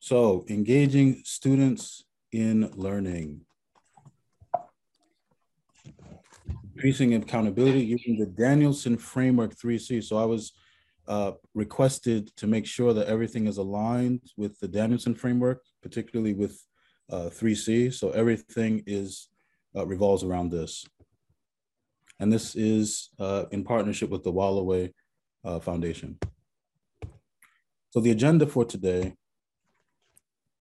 So engaging students in learning. Increasing accountability using the Danielson Framework 3C. So I was uh, requested to make sure that everything is aligned with the Danielson Framework, particularly with uh, 3C. So everything is uh, revolves around this. And this is uh, in partnership with the Wallaway uh, Foundation. So the agenda for today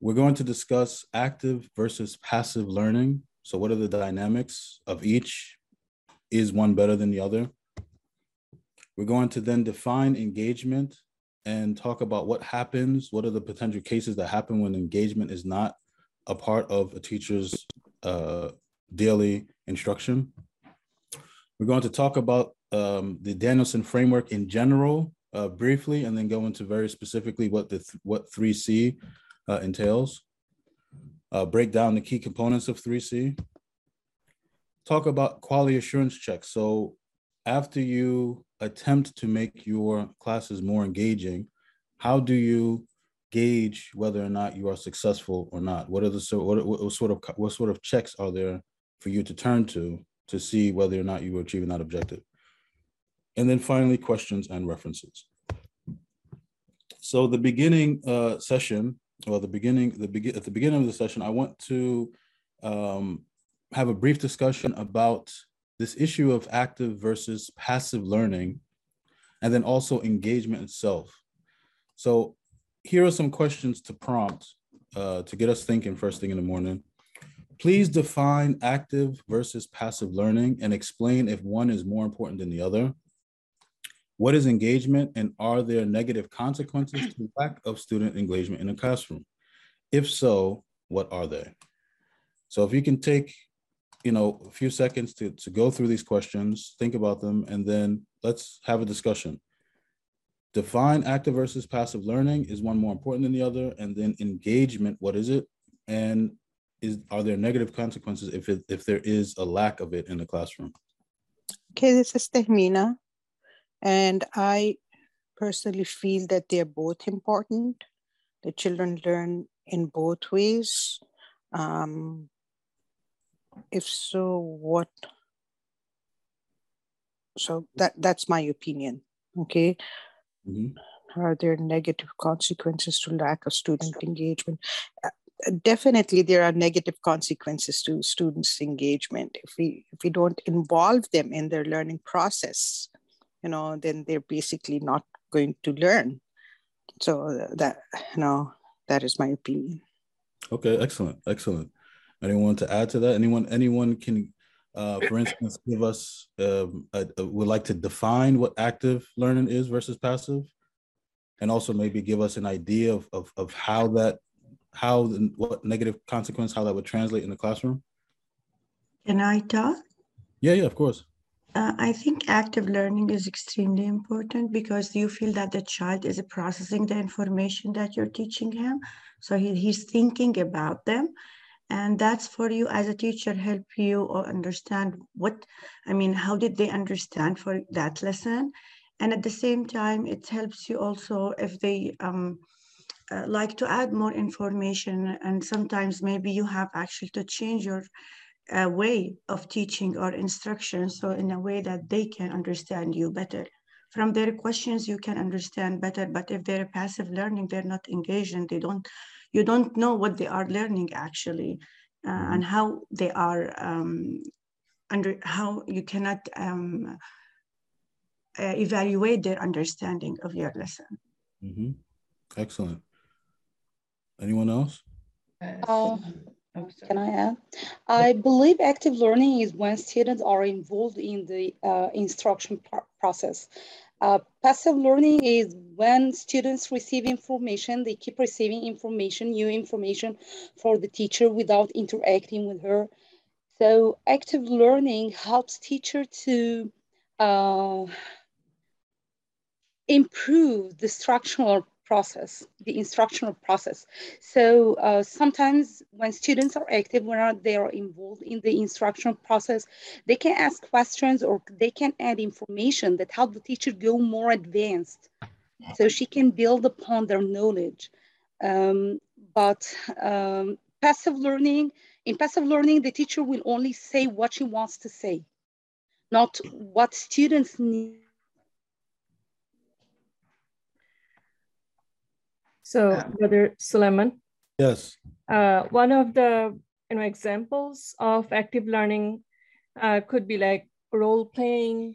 we're going to discuss active versus passive learning. So, what are the dynamics of each? Is one better than the other? We're going to then define engagement and talk about what happens, what are the potential cases that happen when engagement is not a part of a teacher's uh, daily instruction. We're going to talk about um, the Danielson framework in general, uh, briefly, and then go into very specifically what the th what 3C uh, entails, uh, break down the key components of 3C, talk about quality assurance checks. So after you attempt to make your classes more engaging, how do you gauge whether or not you are successful or not? What are the so what, what, sort of what sort of checks are there for you to turn to to see whether or not you are achieving that objective? And then finally, questions and references. So the beginning uh, session well, the beginning, the begin at the beginning of the session, I want to um, have a brief discussion about this issue of active versus passive learning, and then also engagement itself. So here are some questions to prompt uh, to get us thinking first thing in the morning. Please define active versus passive learning and explain if one is more important than the other. What is engagement and are there negative consequences to lack of student engagement in a classroom? If so, what are they? So if you can take, you know, a few seconds to, to go through these questions, think about them, and then let's have a discussion. Define active versus passive learning. Is one more important than the other? And then engagement, what is it? And is are there negative consequences if it, if there is a lack of it in the classroom? Okay, this is Tehmina. And I personally feel that they're both important. The children learn in both ways. Um, if so, what? So that that's my opinion. Okay. Mm-hmm. Are there negative consequences to lack of student engagement? Uh, definitely, there are negative consequences to students' engagement if we if we don't involve them in their learning process you know, then they're basically not going to learn. So that, you know, that is my opinion. Okay, excellent, excellent. Anyone to add to that? Anyone, anyone can, uh, for instance, give us, um, a, a, would like to define what active learning is versus passive, and also maybe give us an idea of of, of how that, how the, what negative consequence, how that would translate in the classroom. Can I talk? Yeah, yeah, of course. Uh, I think active learning is extremely important because you feel that the child is processing the information that you're teaching him. So he, he's thinking about them. And that's for you as a teacher, help you understand what, I mean, how did they understand for that lesson? And at the same time, it helps you also if they um, uh, like to add more information. And sometimes maybe you have actually to change your a way of teaching or instruction so in a way that they can understand you better. From their questions you can understand better but if they're passive learning they're not engaged and they don't you don't know what they are learning actually uh, mm-hmm. and how they are um, under how you cannot um, uh, evaluate their understanding of your lesson. Mm-hmm. excellent. Anyone else? Uh, can I add? I believe active learning is when students are involved in the uh, instruction process. Uh, passive learning is when students receive information, they keep receiving information, new information for the teacher without interacting with her. So active learning helps teacher to uh, improve the structural process, the instructional process. So uh, sometimes when students are active, when they are involved in the instructional process, they can ask questions or they can add information that help the teacher go more advanced. So she can build upon their knowledge. Um, but um, passive learning, in passive learning, the teacher will only say what she wants to say, not what students need. So, uh, Brother Suleiman. Yes. Uh, one of the you know examples of active learning uh, could be like role playing,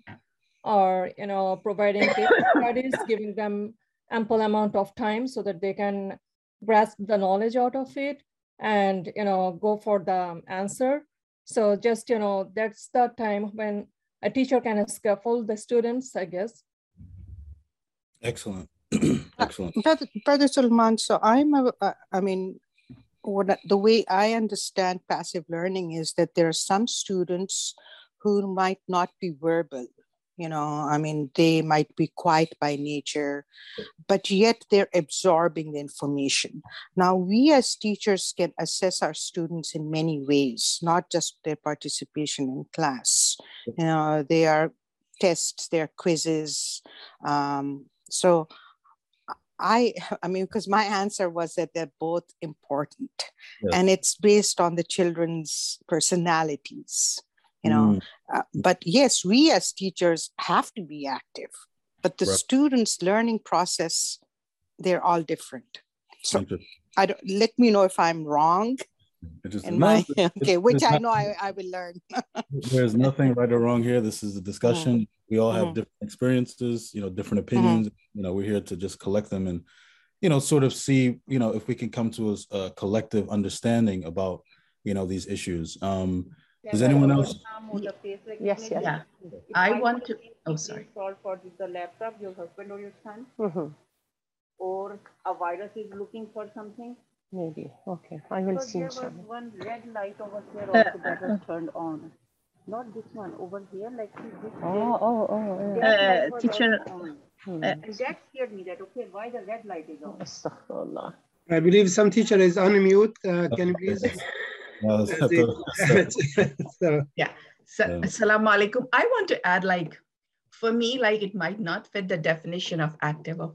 or you know providing studies, giving them ample amount of time so that they can grasp the knowledge out of it and you know go for the answer so just you know that's the time when a teacher can scaffold the students i guess excellent excellent. brother, brother Sulman, so i'm a, i mean what the way i understand passive learning is that there are some students who might not be verbal you know i mean they might be quiet by nature but yet they're absorbing the information. Now we as teachers can assess our students in many ways not just their participation in class. You know they are tests they are quizzes um, so I, I mean, because my answer was that they're both important yes. and it's based on the children's personalities you know mm. uh, but yes we as teachers have to be active but the right. students learning process they're all different so i don't let me know if i'm wrong in my okay which i know I, I will learn there's nothing right or wrong here this is a discussion mm. we all have mm. different experiences you know different mm-hmm. opinions mm. you know we're here to just collect them and you know sort of see you know if we can come to a, a collective understanding about you know these issues um does anyone else? Yes, yes. Yeah. I want to, oh, sorry. For the laptop, your husband or your son? Mm -hmm. Or a virus is looking for something? Maybe. Okay. I will so see. There was one red light over here also uh, that was turned on. Not this one, over here, like this. Oh, oh, oh. Yeah. Uh, teacher. Hmm. Uh, and that scared me that, okay, why the red light is on? Astaghfirullah. I believe some teacher is unmute. Uh, can you please? so, yeah. So, yeah. Assalamu alaikum. I want to add like, for me, like it might not fit the definition of active or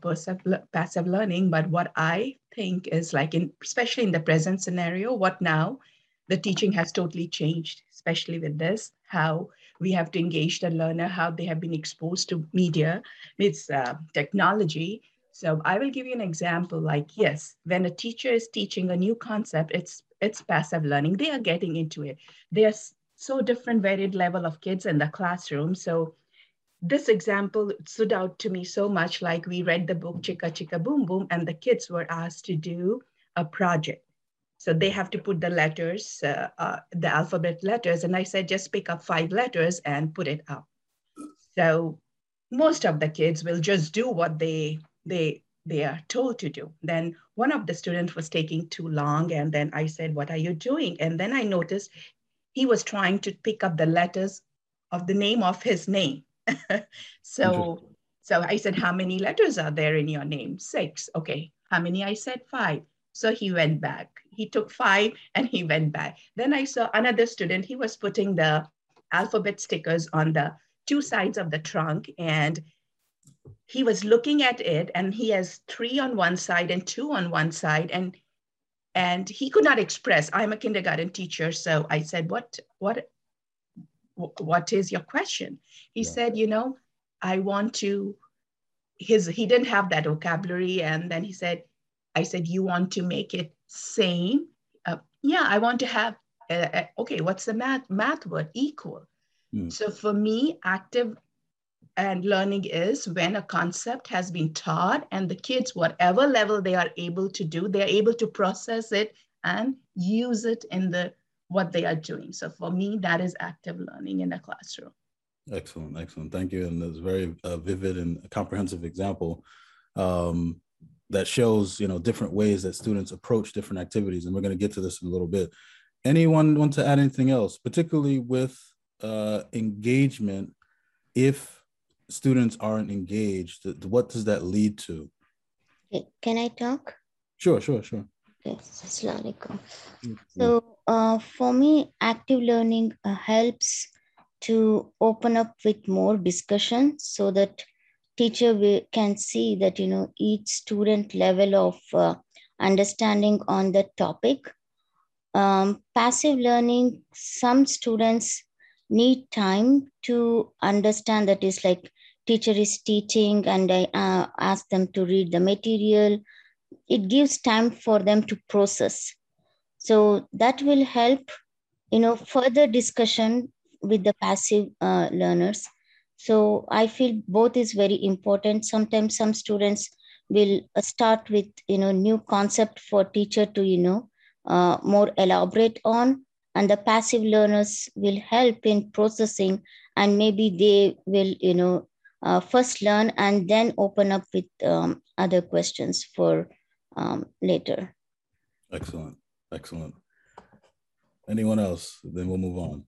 passive learning, but what I think is like in, especially in the present scenario, what now the teaching has totally changed, especially with this, how we have to engage the learner, how they have been exposed to media, it's uh, technology. So I will give you an example like, yes, when a teacher is teaching a new concept, it's it's passive learning. They are getting into it. There's so different varied level of kids in the classroom. So this example stood out to me so much like we read the book Chicka Chicka Boom Boom and the kids were asked to do a project. So they have to put the letters, uh, uh, the alphabet letters. And I said, just pick up five letters and put it up. So most of the kids will just do what they, they, they are told to do. Then one of the students was taking too long. And then I said, what are you doing? And then I noticed he was trying to pick up the letters of the name of his name. so, so I said, how many letters are there in your name? Six. Okay. How many? I said five. So he went back. He took five and he went back. Then I saw another student, he was putting the alphabet stickers on the two sides of the trunk and he was looking at it and he has three on one side and two on one side and and he could not express i'm a kindergarten teacher so i said what what what is your question? He yeah. said you know i want to his he didn't have that vocabulary. And then he said i said you want to make it same? Uh, yeah i want to have uh, uh okay what's the math math word? Equal. Mm. so for me active and learning is when a concept has been taught and the kids, whatever level they are able to do, they're able to process it and use it in the what they are doing. So for me, that is active learning in the classroom. Excellent, excellent. Thank you. And that's very uh, vivid and comprehensive example um, that shows, you know, different ways that students approach different activities. And we're going to get to this in a little bit. Anyone want to add anything else, particularly with uh, engagement if students aren't engaged, what does that lead to? Can I talk? Sure, sure, sure. Yes, Assalamualaikum. So uh, for me, active learning uh, helps to open up with more discussion so that teacher can see that, you know, each student level of uh, understanding on the topic. Um, passive learning, some students need time to understand that is like teacher is teaching and I uh, ask them to read the material. It gives time for them to process. So that will help, you know, further discussion with the passive uh, learners. So I feel both is very important. Sometimes some students will uh, start with, you know, new concept for teacher to, you know, uh, more elaborate on and the passive learners will help in processing and maybe they will you know uh, first learn and then open up with um, other questions for um, later excellent excellent. Anyone else? Then we'll move on.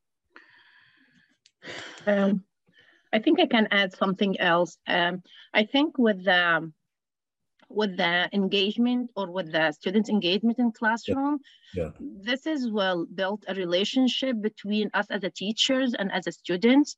Um, i think i can add something else. Um, i think with the with the engagement or with the students engagement in classroom yeah. yeah. this is well built a relationship between us as a teachers and as a students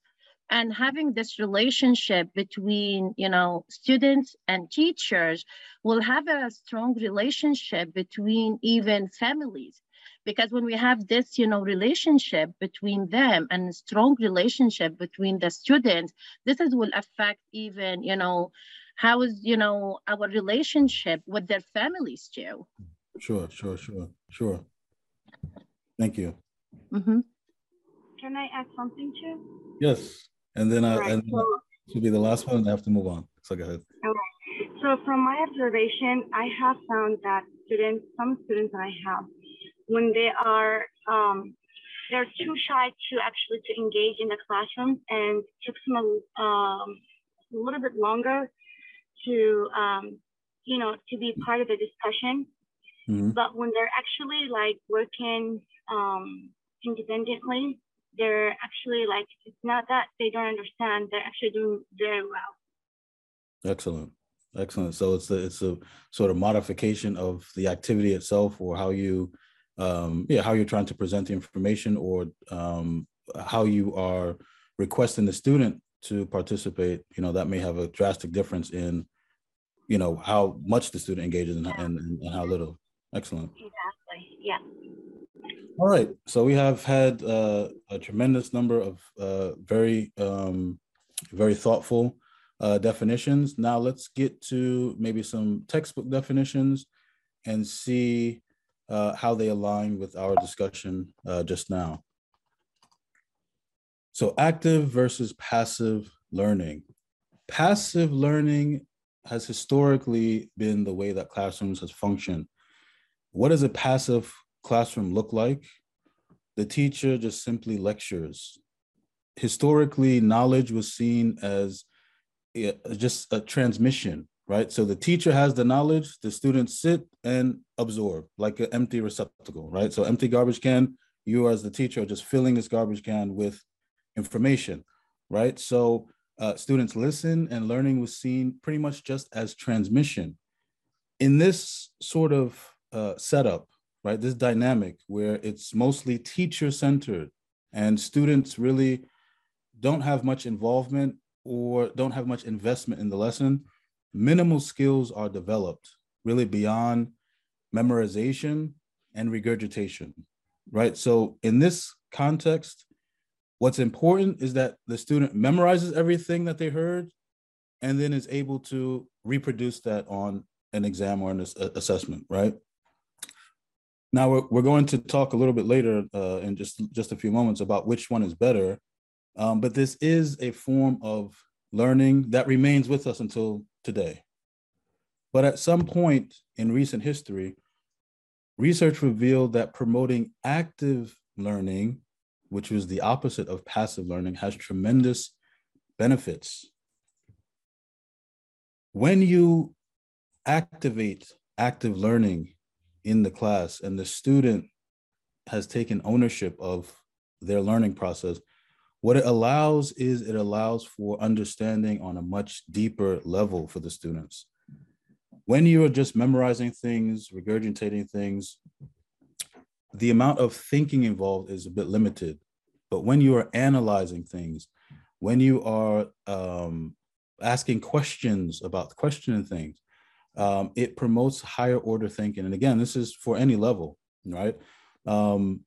and having this relationship between you know students and teachers will have a strong relationship between even families. Because when we have this you know relationship between them and strong relationship between the students this is will affect even you know how is you know our relationship with their families too. Sure sure sure sure. Thank you. Mm-hmm. can i add something too? Yes and then i right. and so, should be the last one and i have to move on so go ahead okay so from my observation i have found that students some students i have when they are um, they're too shy to actually to engage in the classroom and took them a, um, a little bit longer to um, you know to be part of the discussion mm-hmm. but when they're actually like working um, independently they're actually like it's not that they don't understand they're actually doing very well excellent excellent so it's a it's a sort of modification of the activity itself or how you um yeah how you're trying to present the information or um how you are requesting the student to participate, you know, that may have a drastic difference in, you know, how much the student engages and, yeah. and, and how little. Excellent. Yeah. All right. So we have had uh, a tremendous number of uh, very, um, very thoughtful uh, definitions. Now let's get to maybe some textbook definitions and see uh, how they align with our discussion uh, just now. So active versus passive learning. Passive learning has historically been the way that classrooms has functioned. What is a passive classroom look like? The teacher just simply lectures. Historically, knowledge was seen as just a transmission, right? So the teacher has the knowledge, the students sit and absorb like an empty receptacle, right? So empty garbage can, you as the teacher are just filling this garbage can with information, right? So uh, students listen and learning was seen pretty much just as transmission. In this sort of uh, setup, right, this dynamic where it's mostly teacher centered and students really don't have much involvement or don't have much investment in the lesson, minimal skills are developed really beyond memorization and regurgitation, right? So in this context, What's important is that the student memorizes everything that they heard and then is able to reproduce that on an exam or an assessment, right? Now we're, we're going to talk a little bit later uh, in just, just a few moments about which one is better. Um, but this is a form of learning that remains with us until today. But at some point in recent history, research revealed that promoting active learning which was the opposite of passive learning, has tremendous benefits. When you activate active learning in the class and the student has taken ownership of their learning process, what it allows is it allows for understanding on a much deeper level for the students. When you are just memorizing things, regurgitating things, the amount of thinking involved is a bit limited. But when you are analyzing things, when you are um, asking questions about questioning things, um, it promotes higher order thinking. And again, this is for any level, right? Um,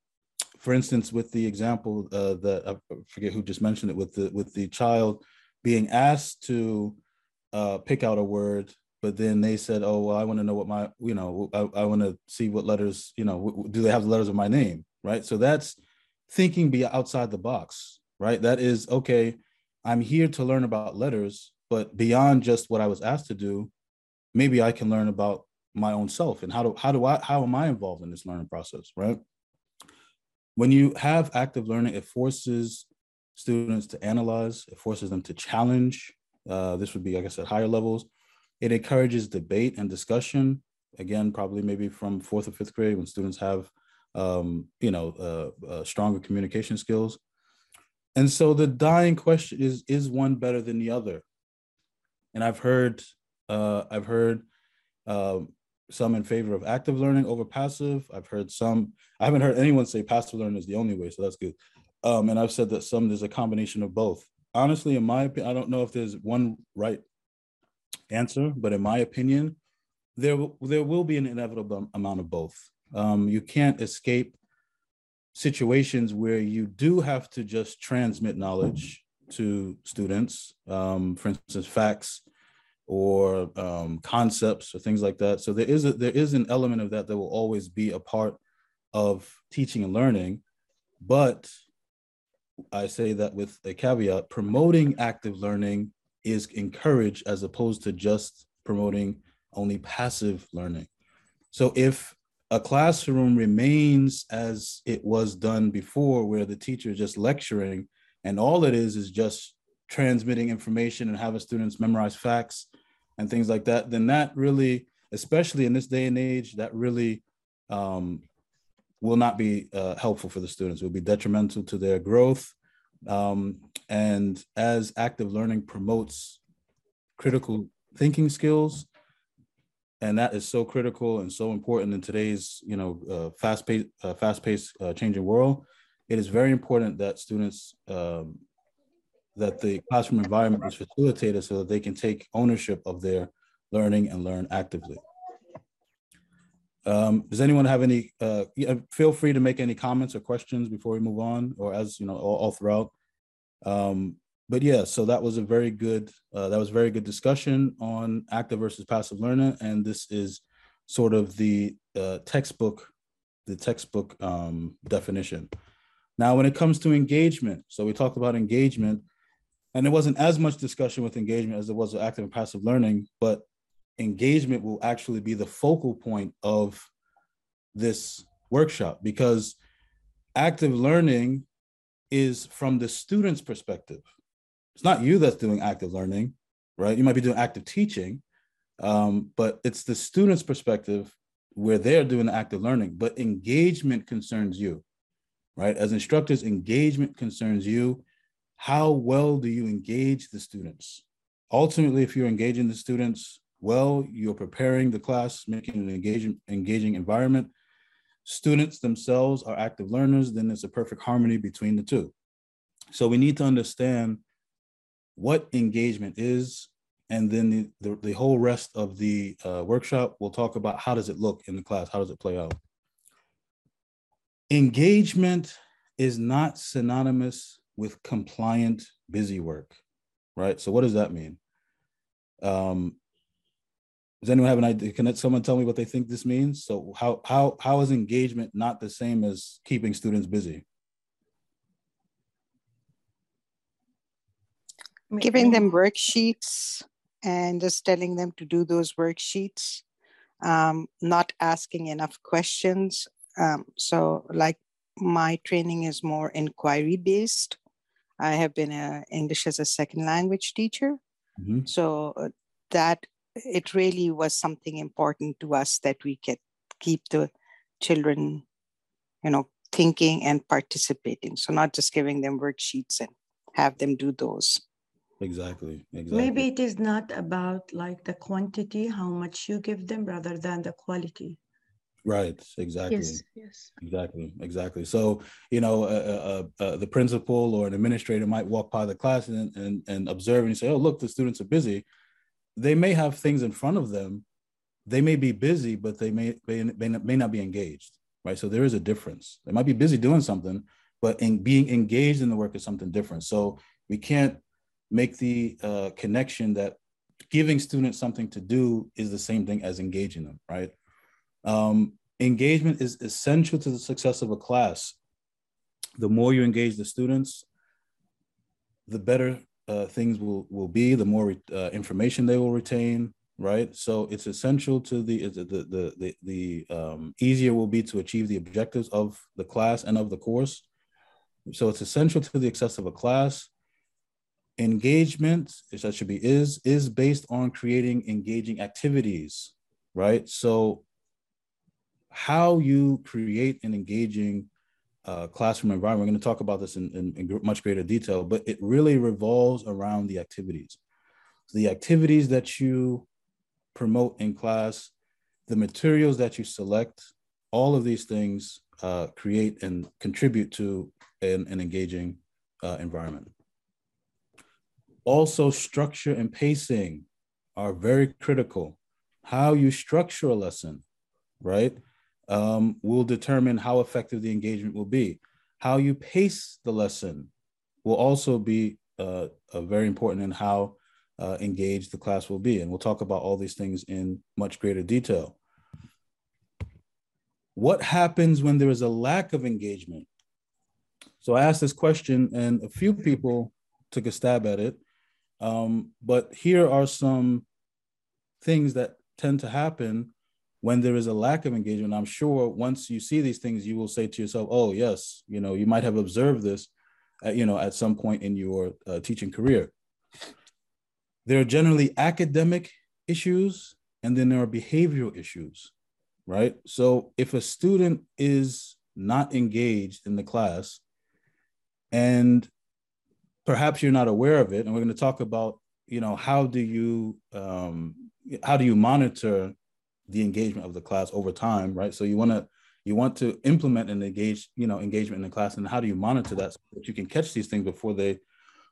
for instance, with the example uh, that I forget who just mentioned it, with the with the child being asked to uh, pick out a word, but then they said, "Oh, well, I want to know what my, you know, I, I want to see what letters, you know, do they have the letters of my name?" Right. So that's thinking be outside the box, right? That is okay. I'm here to learn about letters, but beyond just what I was asked to do, maybe I can learn about my own self and how do how do I how am I involved in this learning process, right? When you have active learning, it forces students to analyze, it forces them to challenge. Uh, this would be, like I said, higher levels. It encourages debate and discussion. Again, probably maybe from fourth or fifth grade when students have, um, you know, uh, uh, stronger communication skills. And so the dying question is: Is one better than the other? And I've heard, uh, I've heard um, some in favor of active learning over passive. I've heard some, I haven't heard anyone say passive learning is the only way, so that's good. Um, and I've said that some, there's a combination of both. Honestly, in my opinion, I don't know if there's one right answer, but in my opinion, there, there will be an inevitable amount of both. Um, you can't escape situations where you do have to just transmit knowledge to students, um, for instance, facts or um, concepts or things like that. So there is a, there is an element of that that will always be a part of teaching and learning, but I say that with a caveat: promoting active learning is encouraged as opposed to just promoting only passive learning. So if a classroom remains as it was done before, where the teacher is just lecturing and all it is is just transmitting information and having students memorize facts and things like that, then that really, especially in this day and age, that really um, will not be uh, helpful for the students. It will be detrimental to their growth. Um, and as active learning promotes critical thinking skills, and that is so critical and so important in today's, you know, uh, fast-paced, uh, fast-paced, uh, changing world. It is very important that students um, that the classroom environment is facilitated so that they can take ownership of their learning and learn actively. Um, does anyone have any, uh, feel free to make any comments or questions before we move on or as, you know, all, all throughout. Um, but yeah, so that was a very good, uh, that was very good discussion on active versus passive learner. And this is sort of the uh, textbook, the textbook um, definition. Now, when it comes to engagement, so we talked about engagement, and there wasn't as much discussion with engagement as there was with active and passive learning, but engagement will actually be the focal point of this workshop because active learning is from the student's perspective. It's not you that's doing active learning, right? You might be doing active teaching, um, but it's the student's perspective where they're doing the active learning, but engagement concerns you, right? As instructors, engagement concerns you how well do you engage the students? Ultimately, if you're engaging the students well, you're preparing the class, making an engaging, engaging environment. Students themselves are active learners, then there's a perfect harmony between the two. So we need to understand what engagement is, and then the, the, the whole rest of the uh, workshop, we'll talk about how does it look in the class, how does it play out. Engagement is not synonymous with compliant busy work, right? So what does that mean? Um, does anyone have an idea? Can someone tell me what they think this means? So how how how is engagement not the same as keeping students busy? Giving them worksheets and just telling them to do those worksheets, um, not asking enough questions. Um, so like my training is more inquiry based. I have been a English as a second language teacher. Mm-hmm. So uh, that it really was something important to us that we could keep the children, you know, thinking and participating. So not just giving them worksheets and have them do those. Exactly. Exactly. Maybe it is not about like the quantity, how much you give them, rather than the quality. Right. Exactly. Yes. Yes. Exactly. Exactly. So you know, uh, uh, uh, the principal or an administrator might walk by the class and, and and observe and say, "Oh, look, the students are busy." They may have things in front of them, they may be busy, but they may, may, may not be engaged, right? So there is a difference. They might be busy doing something, but in being engaged in the work is something different. So we can't make the uh, connection that giving students something to do is the same thing as engaging them, right? Um, engagement is essential to the success of a class. The more you engage the students, the better uh, things will, will be, the more uh, information they will retain, right? So it's essential to the, the, the, the, the um, easier will be to achieve the objectives of the class and of the course. So it's essential to the success of a class. Engagement, that should be is, is based on creating engaging activities, right? So how you create an engaging uh, classroom environment. We're going to talk about this in, in, in, much greater detail, but it really revolves around the activities. So the activities that you promote in class, the materials that you select, all of these things uh, create and contribute to an, an engaging uh, environment. Also, structure and pacing are very critical. How you structure a lesson, right? Um, will determine how effective the engagement will be. How you pace the lesson will also be uh, very important in how uh, engaged the class will be. And we'll talk about all these things in much greater detail. What happens when there is a lack of engagement? So I asked this question, and a few people took a stab at it. Um, but here are some things that tend to happen when there is a lack of engagement, I'm sure once you see these things, you will say to yourself, "Oh, yes, you know, you might have observed this, at, you know, at some point in your uh, teaching career." There are generally academic issues, and then there are behavioral issues, right? So if a student is not engaged in the class, and perhaps you're not aware of it, and we're going to talk about, you know, how do you um, how do you monitor the engagement of the class over time, right? So you want to you want to implement and engage, you know, engagement in the class, and how do you monitor that so that you can catch these things before they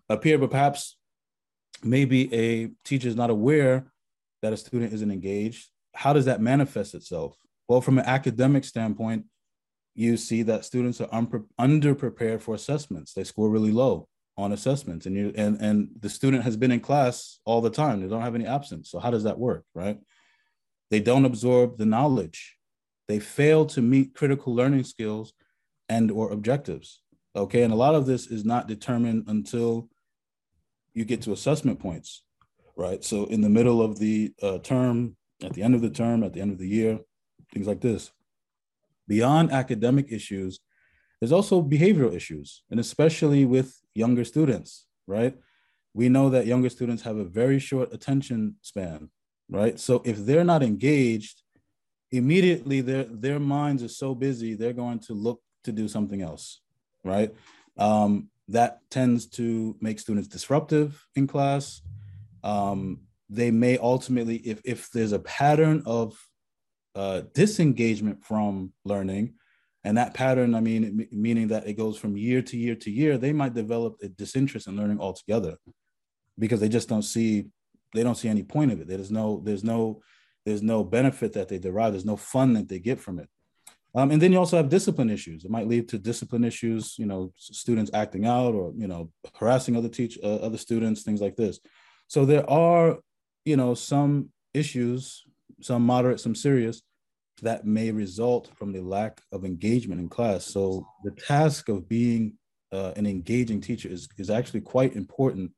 appear? But perhaps maybe a teacher is not aware that a student isn't engaged. How does that manifest itself? Well, from an academic standpoint, you see that students are unpre- underprepared for assessments. They score really low on assessments, and you and and the student has been in class all the time. They don't have any absence. So how does that work, right? They don't absorb the knowledge. They fail to meet critical learning skills and or objectives. Okay, and a lot of this is not determined until you get to assessment points, right? So in the middle of the uh, term, at the end of the term, at the end of the year, things like this. Beyond academic issues, there's also behavioral issues, and especially with younger students, right? We know that younger students have a very short attention span right? So if they're not engaged, immediately their their minds are so busy they're going to look to do something else, right? Um, that tends to make students disruptive in class. Um, they may ultimately, if if there's a pattern of uh, disengagement from learning, and that pattern, I mean, meaning that it goes from year to year to year, they might develop a disinterest in learning altogether because they just don't see they don't see any point of it. There's no there's no there's no benefit that they derive. There's no fun that they get from it. Um, and then you also have discipline issues. It might lead to discipline issues. You know, students acting out or you know harassing other teach uh, other students, things like this. So there are you know some issues, some moderate, some serious, that may result from the lack of engagement in class. So the task of being uh, an engaging teacher is, is actually quite important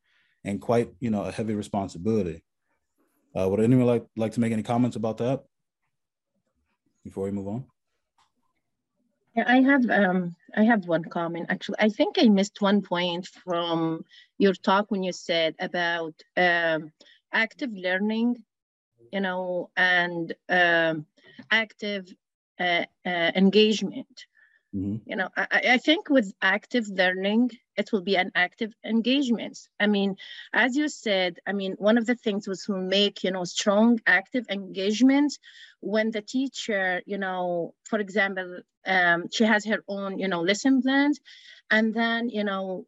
and quite you know a heavy responsibility. Uh, would anyone like like to make any comments about that before we move on? Yeah, I have um I have one comment actually. I think I missed one point from your talk when you said about um, active learning, you know, and um, active uh, uh, engagement. Mm-hmm. You know, I, I think with active learning, it will be an active engagement. I mean, as you said, I mean, one of the things was to make, you know, strong active engagement when the teacher, you know, for example, um, she has her own, you know, lesson plans. And then, you know,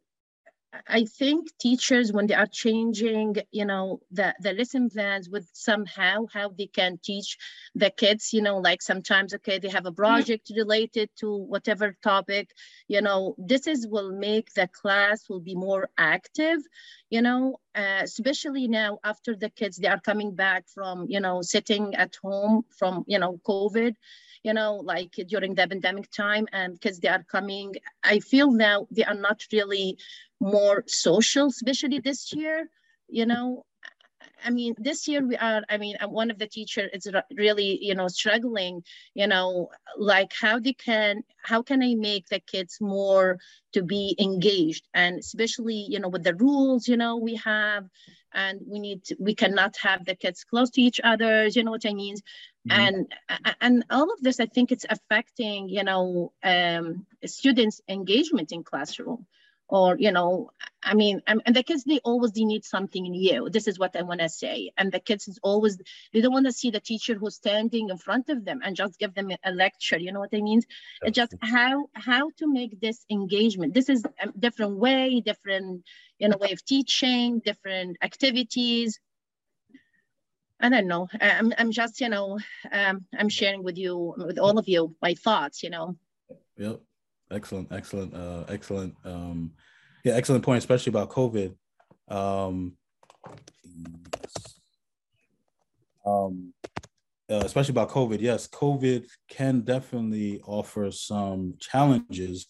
I think teachers, when they are changing, you know, the, the lesson plans with somehow how they can teach the kids, you know, like sometimes, okay, they have a project related to whatever topic, you know, this is will make the class will be more active, you know, uh, especially now after the kids, they are coming back from, you know, sitting at home from, you know, COVID you know, like during the pandemic time um, and because they are coming, I feel now they are not really more social, especially this year, you know, I mean, this year we are, I mean, one of the teacher is really, you know, struggling, you know, like how they can, how can I make the kids more to be engaged and especially, you know, with the rules, you know, we have, and we need to, we cannot have the kids close to each other, you know what I mean? Mm-hmm. And, and all of this, I think it's affecting, you know, um, students' engagement in classroom or you know i mean and the kids they always they need something new. This is what i want to say. And the kids is always they don't want to see the teacher who's standing in front of them and just give them a lecture. You know what i mean? It's just how how to make this engagement. This is a different way different you know way of teaching different activities. I don't know. I'm, I'm just, you know, um, I'm sharing with you, with all of you, my thoughts, you know. Yep. Excellent, excellent, uh, excellent. Um, yeah, excellent point, especially about COVID. Um, um, uh, especially about COVID. Yes, COVID can definitely offer some challenges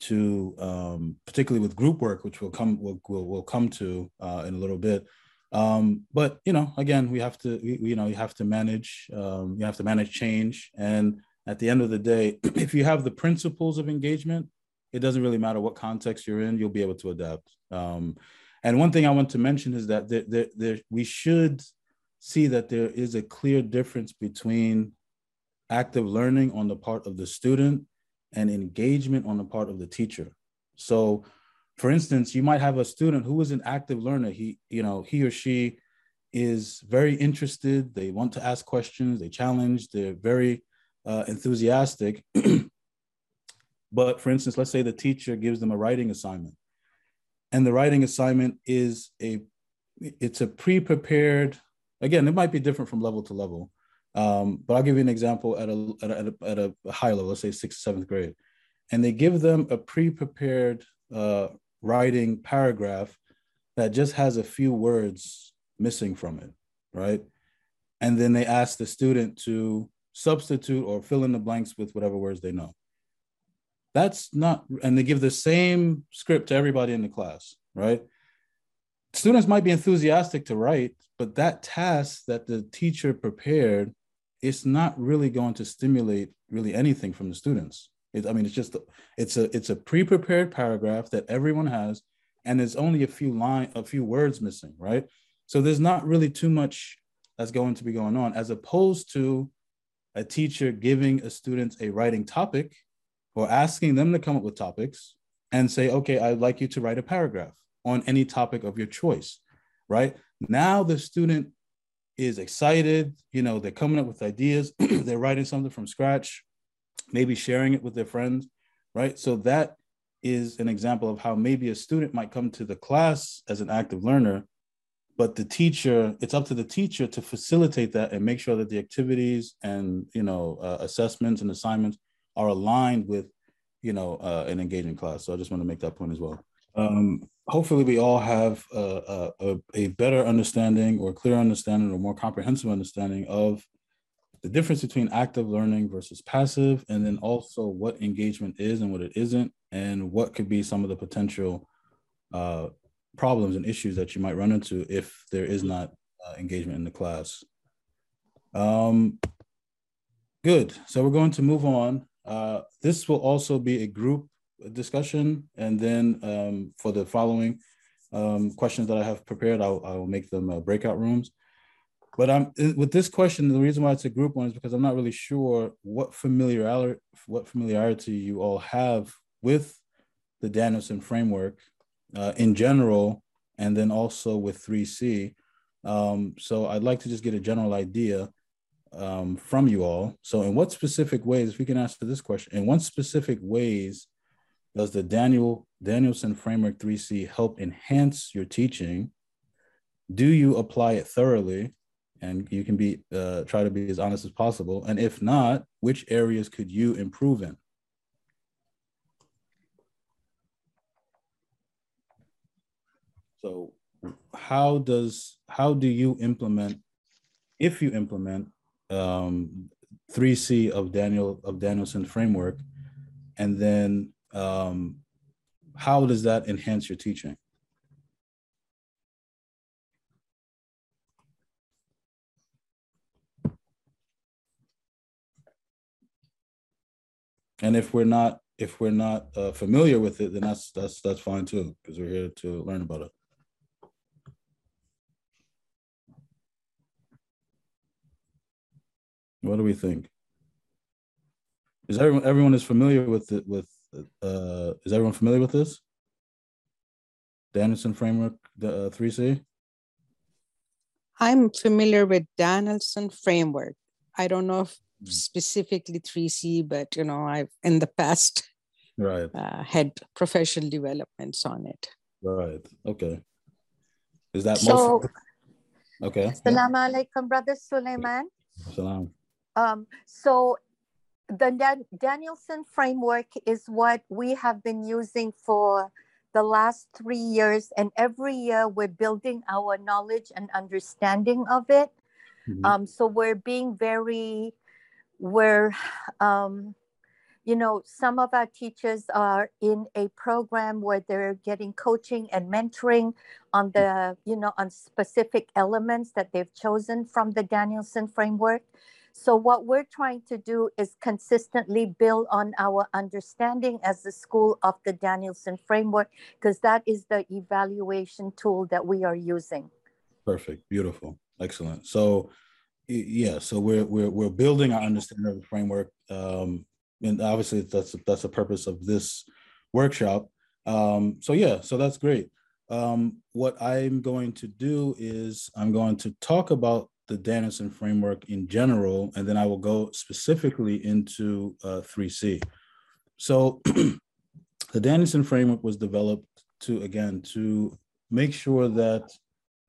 to, um, particularly with group work, which we'll come we'll, we'll, we'll come to uh, in a little bit. Um, but you know, again, we have to we, you know you have to manage um, you have to manage change, and at the end of the day, if you have the principles of engagement, it doesn't really matter what context you're in, you'll be able to adapt. Um, and one thing I want to mention is that there, there, there, we should see that there is a clear difference between active learning on the part of the student and engagement on the part of the teacher. So, for instance, you might have a student who is an active learner. He, you know, he or she is very interested. They want to ask questions. They challenge. They're very uh, enthusiastic. but for instance, let's say the teacher gives them a writing assignment, and the writing assignment is a it's a pre-prepared. Again, it might be different from level to level, um, but I'll give you an example at a, at a, at a high level, let's say sixth, seventh grade, and they give them a pre-prepared uh, writing paragraph that just has a few words missing from it, right? And then they ask the student to substitute or fill in the blanks with whatever words they know. That's not, and they give the same script to everybody in the class, right? Students might be enthusiastic to write, but that task that the teacher prepared is not really going to stimulate really anything from the students. It, I mean, it's just it's a it's a pre-prepared paragraph that everyone has, and there's only a few line a few words missing, right? So there's not really too much that's going to be going on, as opposed to a teacher giving a student a writing topic or asking them to come up with topics and say, okay, I'd like you to write a paragraph on any topic of your choice, right? Now the student is excited, you know, they're coming up with ideas, they're writing something from scratch, maybe sharing it with their friends, right? So that is an example of how maybe a student might come to the class as an active learner but the teacher it's up to the teacher to facilitate that and make sure that the activities and you know uh, assessments and assignments are aligned with you know uh, an engaging class. So i just want to make that point as well. Um, hopefully we all have a, a, a better understanding or clear understanding or more comprehensive understanding of the difference between active learning versus passive and then also what engagement is and what it isn't and what could be some of the potential uh, problems and issues that you might run into if there is not uh, engagement in the class. Um, good. So we're going to move on. Uh, this will also be a group discussion, and then um, for the following um, questions that I have prepared, I'll, I'll make them uh, breakout rooms. But I'm with this question. The reason why it's a group one is because I'm not really sure what familiarity what familiarity you all have with the Danielson framework uh, in general, and then also with 3C. Um, so I'd like to just get a general idea um, from you all. So in what specific ways, if we can answer this question, in what specific ways does the Daniel Danielson Framework 3C help enhance your teaching? Do you apply it thoroughly? And you can be uh, try to be as honest as possible. And if not, which areas could you improve in? So how does how do you implement if you implement um, 3C of Daniel of Danielson framework, and then um, how does that enhance your teaching? And if we're not if we're not uh, familiar with it, then that's that's that's fine too, because we're here to learn about it. What do we think? Is everyone everyone is familiar with it with uh is everyone familiar with this? Danielson framework, the uh, 3C? I'm familiar with Danielson framework. I don't know if hmm. specifically 3C, but you know, I've in the past right uh, had professional developments on it. Right. Okay. Is that so, most okay? Assalamu alaikum, brother Suleiman. Salam. Um, so the Dan Danielson framework is what we have been using for the last three years. And every year we're building our knowledge and understanding of it. Mm -hmm. um, so we're being very, we're, um, you know, some of our teachers are in a program where they're getting coaching and mentoring on the, you know, on specific elements that they've chosen from the Danielson framework. So what we're trying to do is consistently build on our understanding as the school of the Danielson framework, because that is the evaluation tool that we are using. Perfect, beautiful, excellent. So yeah, so we're we're we're building our understanding of the framework, um, and obviously that's that's the purpose of this workshop. Um, so yeah, so that's great. Um, what I'm going to do is I'm going to talk about the Danielson framework in general, and then I will go specifically into uh, 3C. So the Danielson framework was developed to, again, to make sure that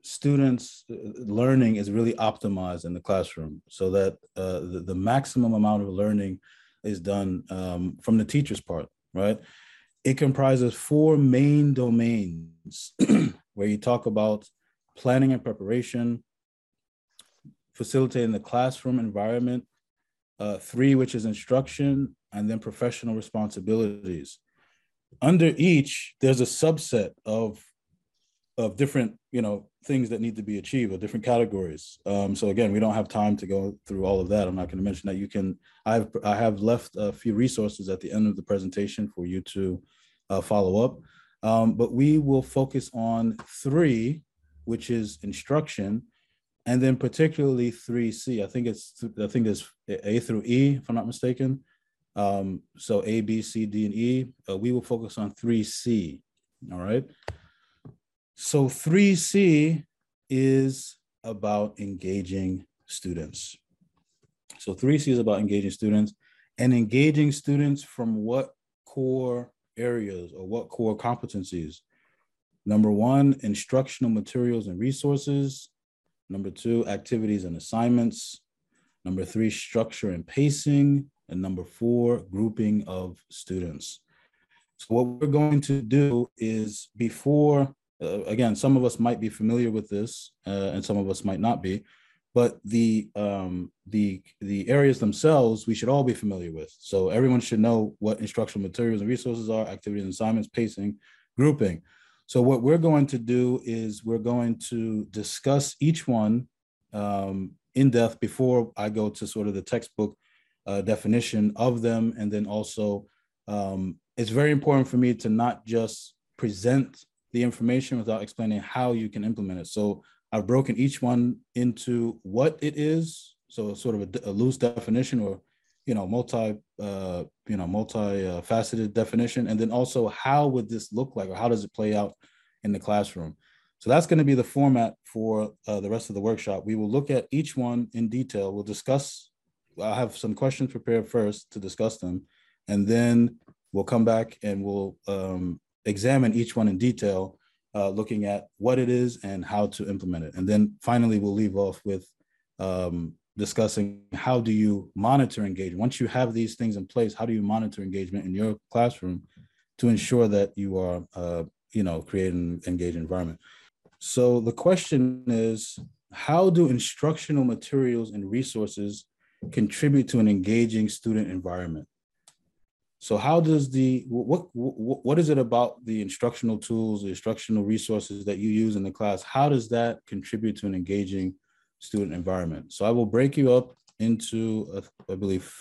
students uh, learning is really optimized in the classroom so that uh, the, the, maximum amount of learning is done um, from the teacher's part, right? It comprises four main domains where you talk about planning and preparation, facilitating the classroom environment. Uh, three, which is instruction, and then professional responsibilities. Under each, there's a subset of of different, you know, things that need to be achieved or different categories. Um, so again, we don't have time to go through all of that. I'm not going to mention that. You can. I've I have left a few resources at the end of the presentation for you to uh, follow up. Um, but we will focus on three, which is instruction, and then particularly 3C. I think it's I think there's A through E, if I'm not mistaken. Um, so A, B, C, D, and E. Uh, we will focus on 3C. All right. So 3C is about engaging students. So 3C is about engaging students and engaging students from what core areas or what core competencies. Number one, instructional materials and resources. Number two, activities and assignments. Number three, structure and pacing. And number four, grouping of students. So what we're going to do is before, uh, again, some of us might be familiar with this uh, and some of us might not be, but the, um, the, the areas themselves, we should all be familiar with. So everyone should know what instructional materials and resources are, activities and assignments, pacing, grouping. So what we're going to do is we're going to discuss each one um, in depth before I go to sort of the textbook uh, definition of them. And then also, um, it's very important for me to not just present the information without explaining how you can implement it. So I've broken each one into what it is. So sort of a, a loose definition or you know multi uh, you know multi uh, faceted definition. And then also how would this look like or how does it play out in the classroom? So that's going to be the format for uh, the rest of the workshop. We will look at each one in detail. We'll discuss i have some questions prepared first to discuss them and then we'll come back and we'll um, examine each one in detail, uh, looking at what it is and how to implement it. And then finally, we'll leave off with um, discussing how do you monitor engagement. Once you have these things in place, how do you monitor engagement in your classroom to ensure that you are, uh, you know, creating an engaged environment? So the question is, how do instructional materials and resources contribute to an engaging student environment? So how does the what, what what is it about the instructional tools, the instructional resources that you use in the class? How does that contribute to an engaging student environment? So I will break you up into uh, I believe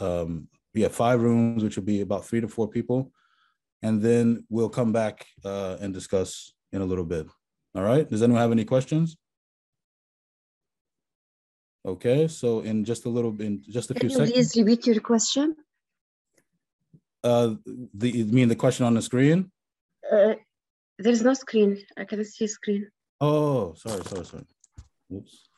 um, yeah five rooms, which will be about three to four people, and then we'll come back uh, and discuss in a little bit. All right. Does anyone have any questions? Okay, so in just a little bit, in just a Can few you seconds. please repeat your question? Uh, the you mean the question on the screen? Uh, there is no screen. I cannot see screen. Oh, sorry, sorry, sorry. Oops.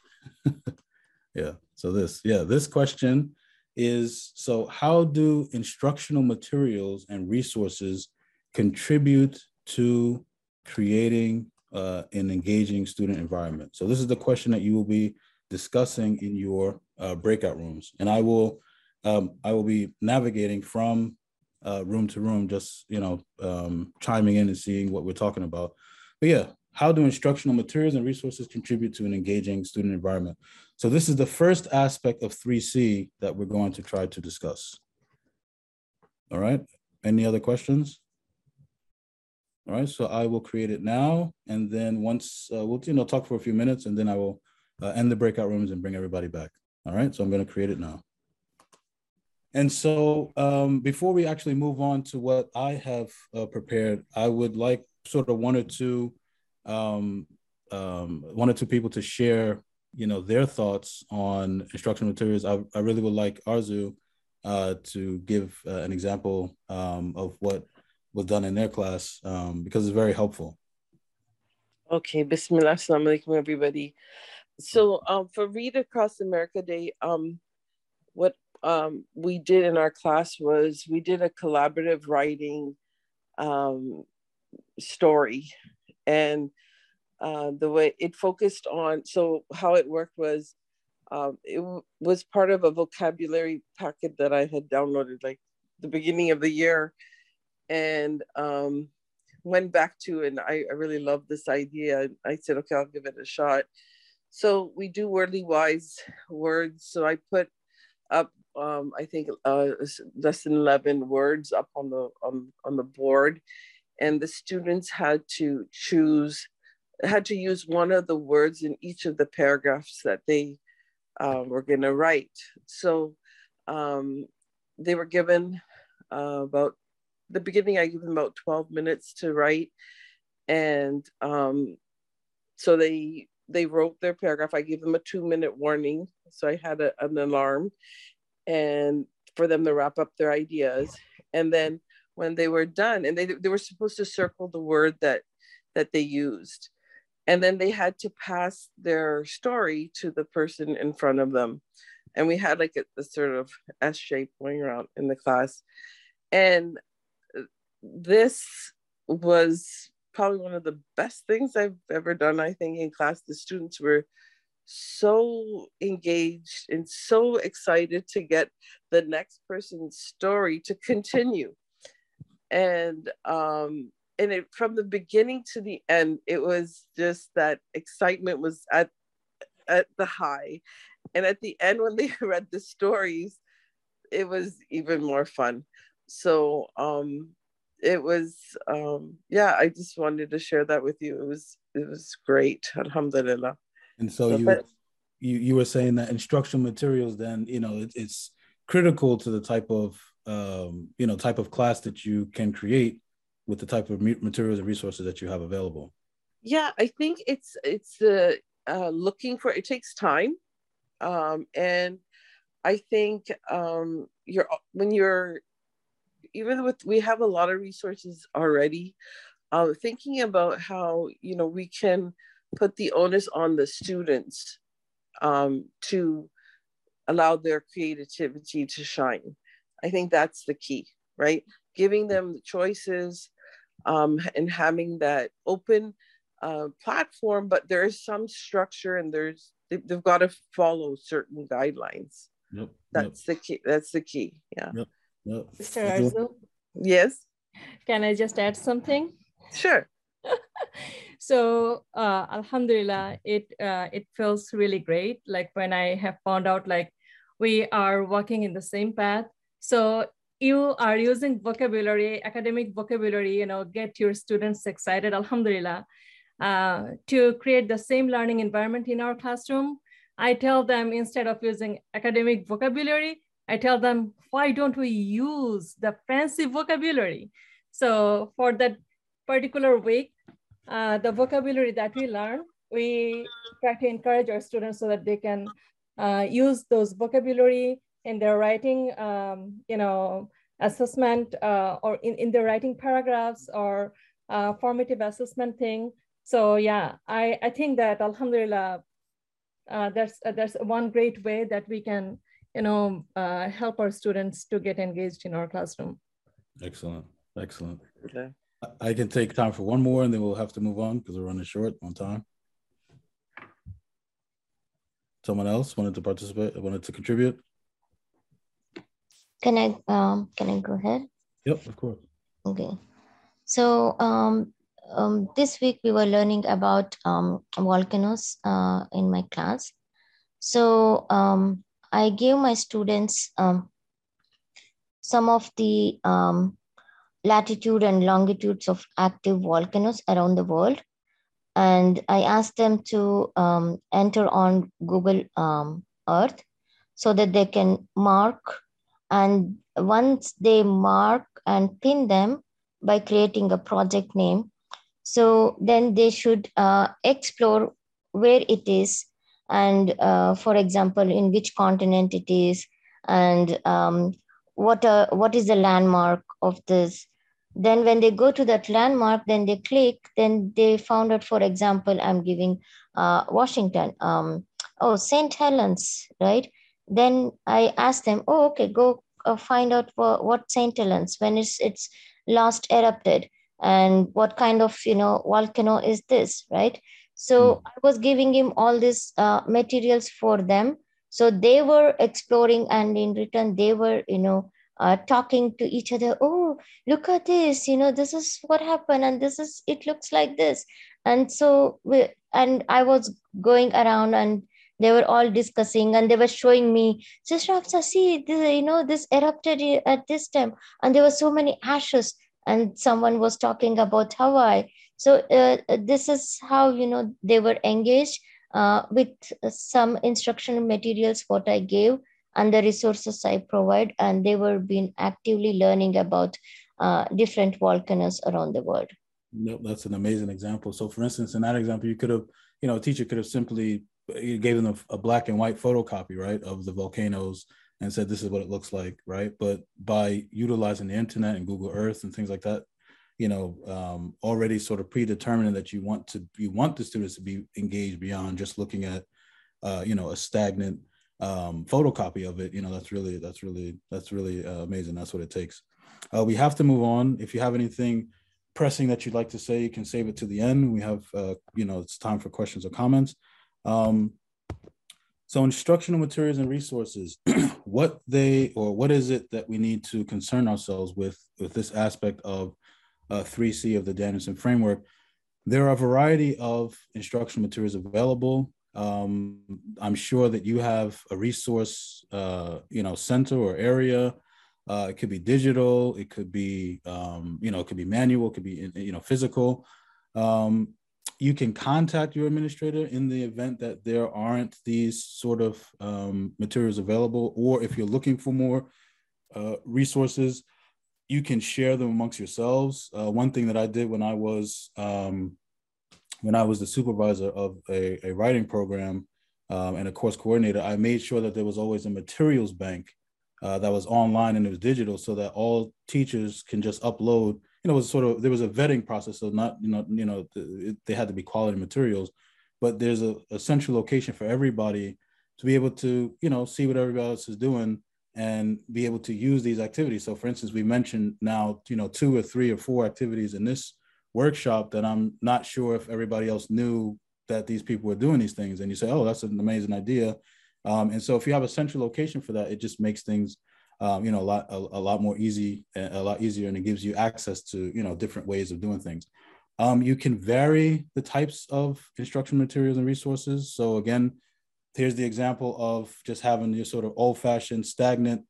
yeah. So this, yeah, this question is so how do instructional materials and resources contribute to creating uh, an engaging student environment? So this is the question that you will be discussing in your uh, breakout rooms, and I will um, I will be navigating from uh, room to room, just you know, um, chiming in and seeing what we're talking about. But yeah, how do instructional materials and resources contribute to an engaging student environment? So this is the first aspect of 3C that we're going to try to discuss. All right, any other questions? All right, so I will create it now, and then once uh, we'll you know talk for a few minutes, and then I will uh, end the breakout rooms and bring everybody back. All right, so I'm going to create it now. And so um, before we actually move on to what I have uh, prepared, I would like sort of one or two um, um, one or two people to share, you know, their thoughts on instructional materials. I, I really would like Arzu uh, to give uh, an example um, of what was done in their class um, because it's very helpful. Okay, Bismillah, Assalamu alaikum, everybody. So um, for Read Across America Day, um, what um, we did in our class was we did a collaborative writing um, story. And uh, the way it focused on, so how it worked was um, it w- was part of a vocabulary packet that I had downloaded like the beginning of the year and um, went back to, and I, I really loved this idea. I said, okay, I'll give it a shot. So we do Wordly Wise words. So I put up, um, I think, uh, less than 11 words up on the on, on the board, and the students had to choose, had to use one of the words in each of the paragraphs that they uh, were going to write. So um, they were given uh, about the beginning. I gave them about 12 minutes to write, and um, so they they wrote their paragraph. I gave them a two minute warning. So I had a, an alarm and for them to wrap up their ideas. And then when they were done, and they, they were supposed to circle the word that, that they used. And then they had to pass their story to the person in front of them. And we had like a, a sort of S shape going around in the class. And uh, this was probably one of the best things I've ever done, I think, in class. The students were so engaged and so excited to get the next person's story to continue. And um, and it from the beginning to the end, it was just that excitement was at at the high. And at the end, when they read the stories, it was even more fun. So um, it was um yeah i just wanted to share that with you it was it was great alhamdulillah and so, so you but, you you were saying that instructional materials then you know it, it's critical to the type of um you know type of class that you can create with the type of materials and resources that you have available? Yeah i think it's it's uh, looking for it takes time. Um and i think um you're when you're even with we have a lot of resources already uh, thinking about how you know we can put the onus on the students um, to allow their creativity to shine i think that's the key right giving them choices um, and having that open uh, platform, but there is some structure and there's they, have got to follow certain guidelines. Yep. That's yep. the key. That's the key. Yeah. Yep. Yep. Mr. Arzu? Yes. Can I just add something? Sure. so uh, alhamdulillah it uh, it feels really great like when i have found out like we are walking in the same path so you are using vocabulary academic vocabulary you know get your students excited alhamdulillah uh, to create the same learning environment in our classroom. I tell them instead of using academic vocabulary i tell them why don't we use the fancy vocabulary? So for that particular week uh, the vocabulary that we learn, we try to encourage our students so that they can uh, use those vocabulary in their writing, um, you know, assessment uh, or in, in their writing paragraphs or uh, formative assessment thing. So yeah, I, I think that Alhamdulillah, uh, there's, uh, there's one great way that we can, you know, help our students to get engaged in our classroom. Excellent, excellent. Okay. I can take time for one more and then we'll have to move on because we're running short on time. Someone else wanted to participate, wanted to contribute? Can I um can I go ahead? Yep, of course. Okay. So um, um this week we were learning about um volcanoes uh in my class. So um I gave my students um some of the um latitude and longitudes of active volcanoes around the world. And I asked them to um, enter on Google um, Earth so that they can mark. And once they mark and pin them by creating a project name, so then they should uh, explore where it is and, uh, for example, in which continent it is and um, what, uh, what is the landmark of this. Then when they go to that landmark then they click then they found out for example i'm giving uh, washington um, oh st helens right then i asked them oh okay go uh, find out what, what st helens when it's it's last erupted? And what kind of you know volcano is this? Right? So mm. i was giving him all these uh, materials for them. So they were exploring and in return they were you know uh, talking to each other oh look at this you know this is what happened and this is it looks like this. And so we and i was going around and they were all discussing and they were showing me sister Hafsa, see this, you know this erupted at this time and there were so many ashes and someone was talking about hawaii so uh, this is how you know they were engaged uh, with some instructional materials what i gave and the resources I provide, and they were being actively learning about uh, different volcanoes around the world. Nope, that's an amazing example. So, for instance, in that example, you could have, you know, a teacher could have simply you gave them a, a black and white photocopy, right, of the volcanoes and said this is what it looks like, right? But by utilizing the internet and Google Earth and things like that, you know, um, already sort of predetermining that you want to you want the students to be engaged beyond just looking at, uh, you know, a stagnant um, photocopy of it, you know, that's really, that's really, that's really uh, amazing. That's what it takes. Uh, we have to move on. If you have anything pressing that you'd like to say, you can save it to the end. We have, uh, you know, it's time for questions or comments. Um, so instructional materials and resources, what they, or what is it that we need to concern ourselves with, with this aspect of uh, 3C of the Danielson framework? There are a variety of instructional materials available. Um, I'm sure that you have a resource, uh, you know, center or area. Uh, it could be digital. It could be, um, you know, it could be manual. It could be, you know, physical. Um, you can contact your administrator in the event that there aren't these sort of um, materials available, or if you're looking for more uh, resources, you can share them amongst yourselves. Uh, one thing that I did when I was um, when I was the supervisor of a, a writing program um, and a course coordinator, I made sure that there was always a materials bank uh, that was online and it was digital so that all teachers can just upload, you know, was sort of, there was a vetting process. So not, you know, you know, it, they had to be quality materials, but there's a, a central location for everybody to be able to, you know, see what everybody else is doing and be able to use these activities. So for instance, we mentioned now, you know, two or three or four activities in this workshop that I'm not sure if everybody else knew that these people were doing these things. And you say, oh, that's an amazing idea. Um, and so if you have a central location for that, it just makes things, um, you know, a lot, a, a, lot more easy, a lot easier, and it gives you access to, you know, different ways of doing things. Um, you can vary the types of instruction materials and resources. So again, here's the example of just having your sort of old-fashioned stagnant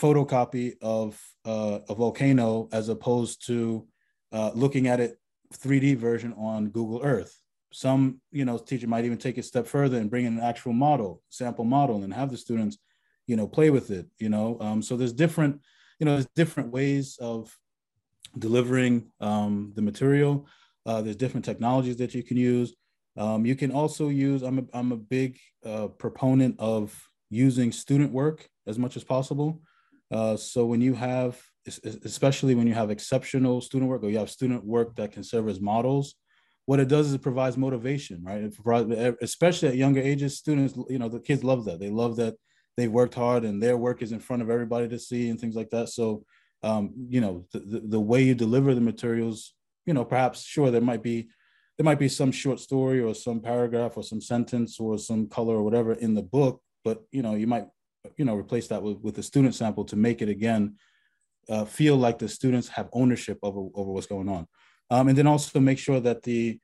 photocopy of uh, a volcano as opposed to uh, looking at it 3D version on Google Earth. Some, you know, teacher might even take a step further and bring in an actual model, sample model, and have the students, you know, play with it. You know, um, so there's different, you know, there's different ways of delivering um, the material. Uh, there's different technologies that you can use. Um, you can also use, I'm a, I'm a big uh, proponent of using student work as much as possible. Uh, so when you have, especially when you have exceptional student work or you have student work that can serve as models, what it does is it provides motivation, right? It provides, especially at younger ages, students, you know, the kids love that. They love that they've worked hard and their work is in front of everybody to see and things like that. So, um, you know, the, the, the way you deliver the materials, you know, perhaps sure there might be there might be some short story or some paragraph or some sentence or some color or whatever in the book but you know you might you know replace that with, with a student sample to make it again uh, feel like the students have ownership over, over what's going on um, and then also make sure that the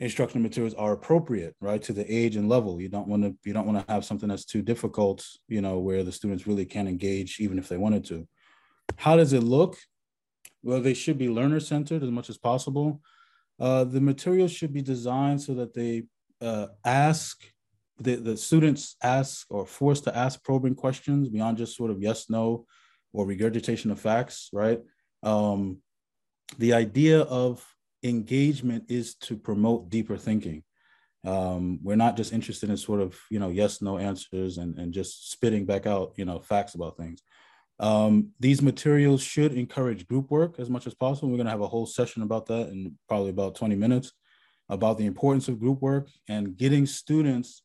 instructional materials are appropriate right to the age and level. You don't want to you don't want to have something that's too difficult you know where the students really can't engage even if they wanted to. How does it look? Well they should be learner centered as much as possible. Uh, the materials should be designed so that they uh, ask, the, the students ask or forced to ask probing questions beyond just sort of yes, no, or regurgitation of facts, right? Um, the idea of engagement is to promote deeper thinking. Um, we're not just interested in sort of, you know, yes, no answers and, and just spitting back out, you know, facts about things. Um, these materials should encourage group work as much as possible. We're going to have a whole session about that in probably about 20 minutes about the importance of group work and getting students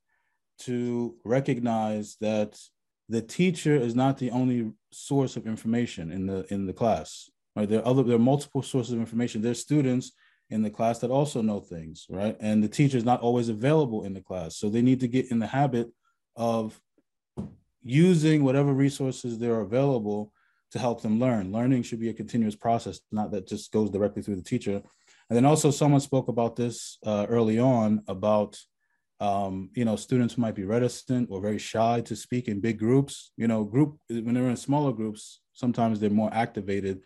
to recognize that the teacher is not the only source of information in the in the class. Right? There are other there are multiple sources of information. There's students in the class that also know things, right? And the teacher is not always available in the class. So they need to get in the habit of using whatever resources there are available to help them learn. Learning should be a continuous process, not that just goes directly through the teacher. And then also someone spoke about this uh, early on about, um, you know, students might be reticent or very shy to speak in big groups. You know, group when they're in smaller groups, sometimes they're more activated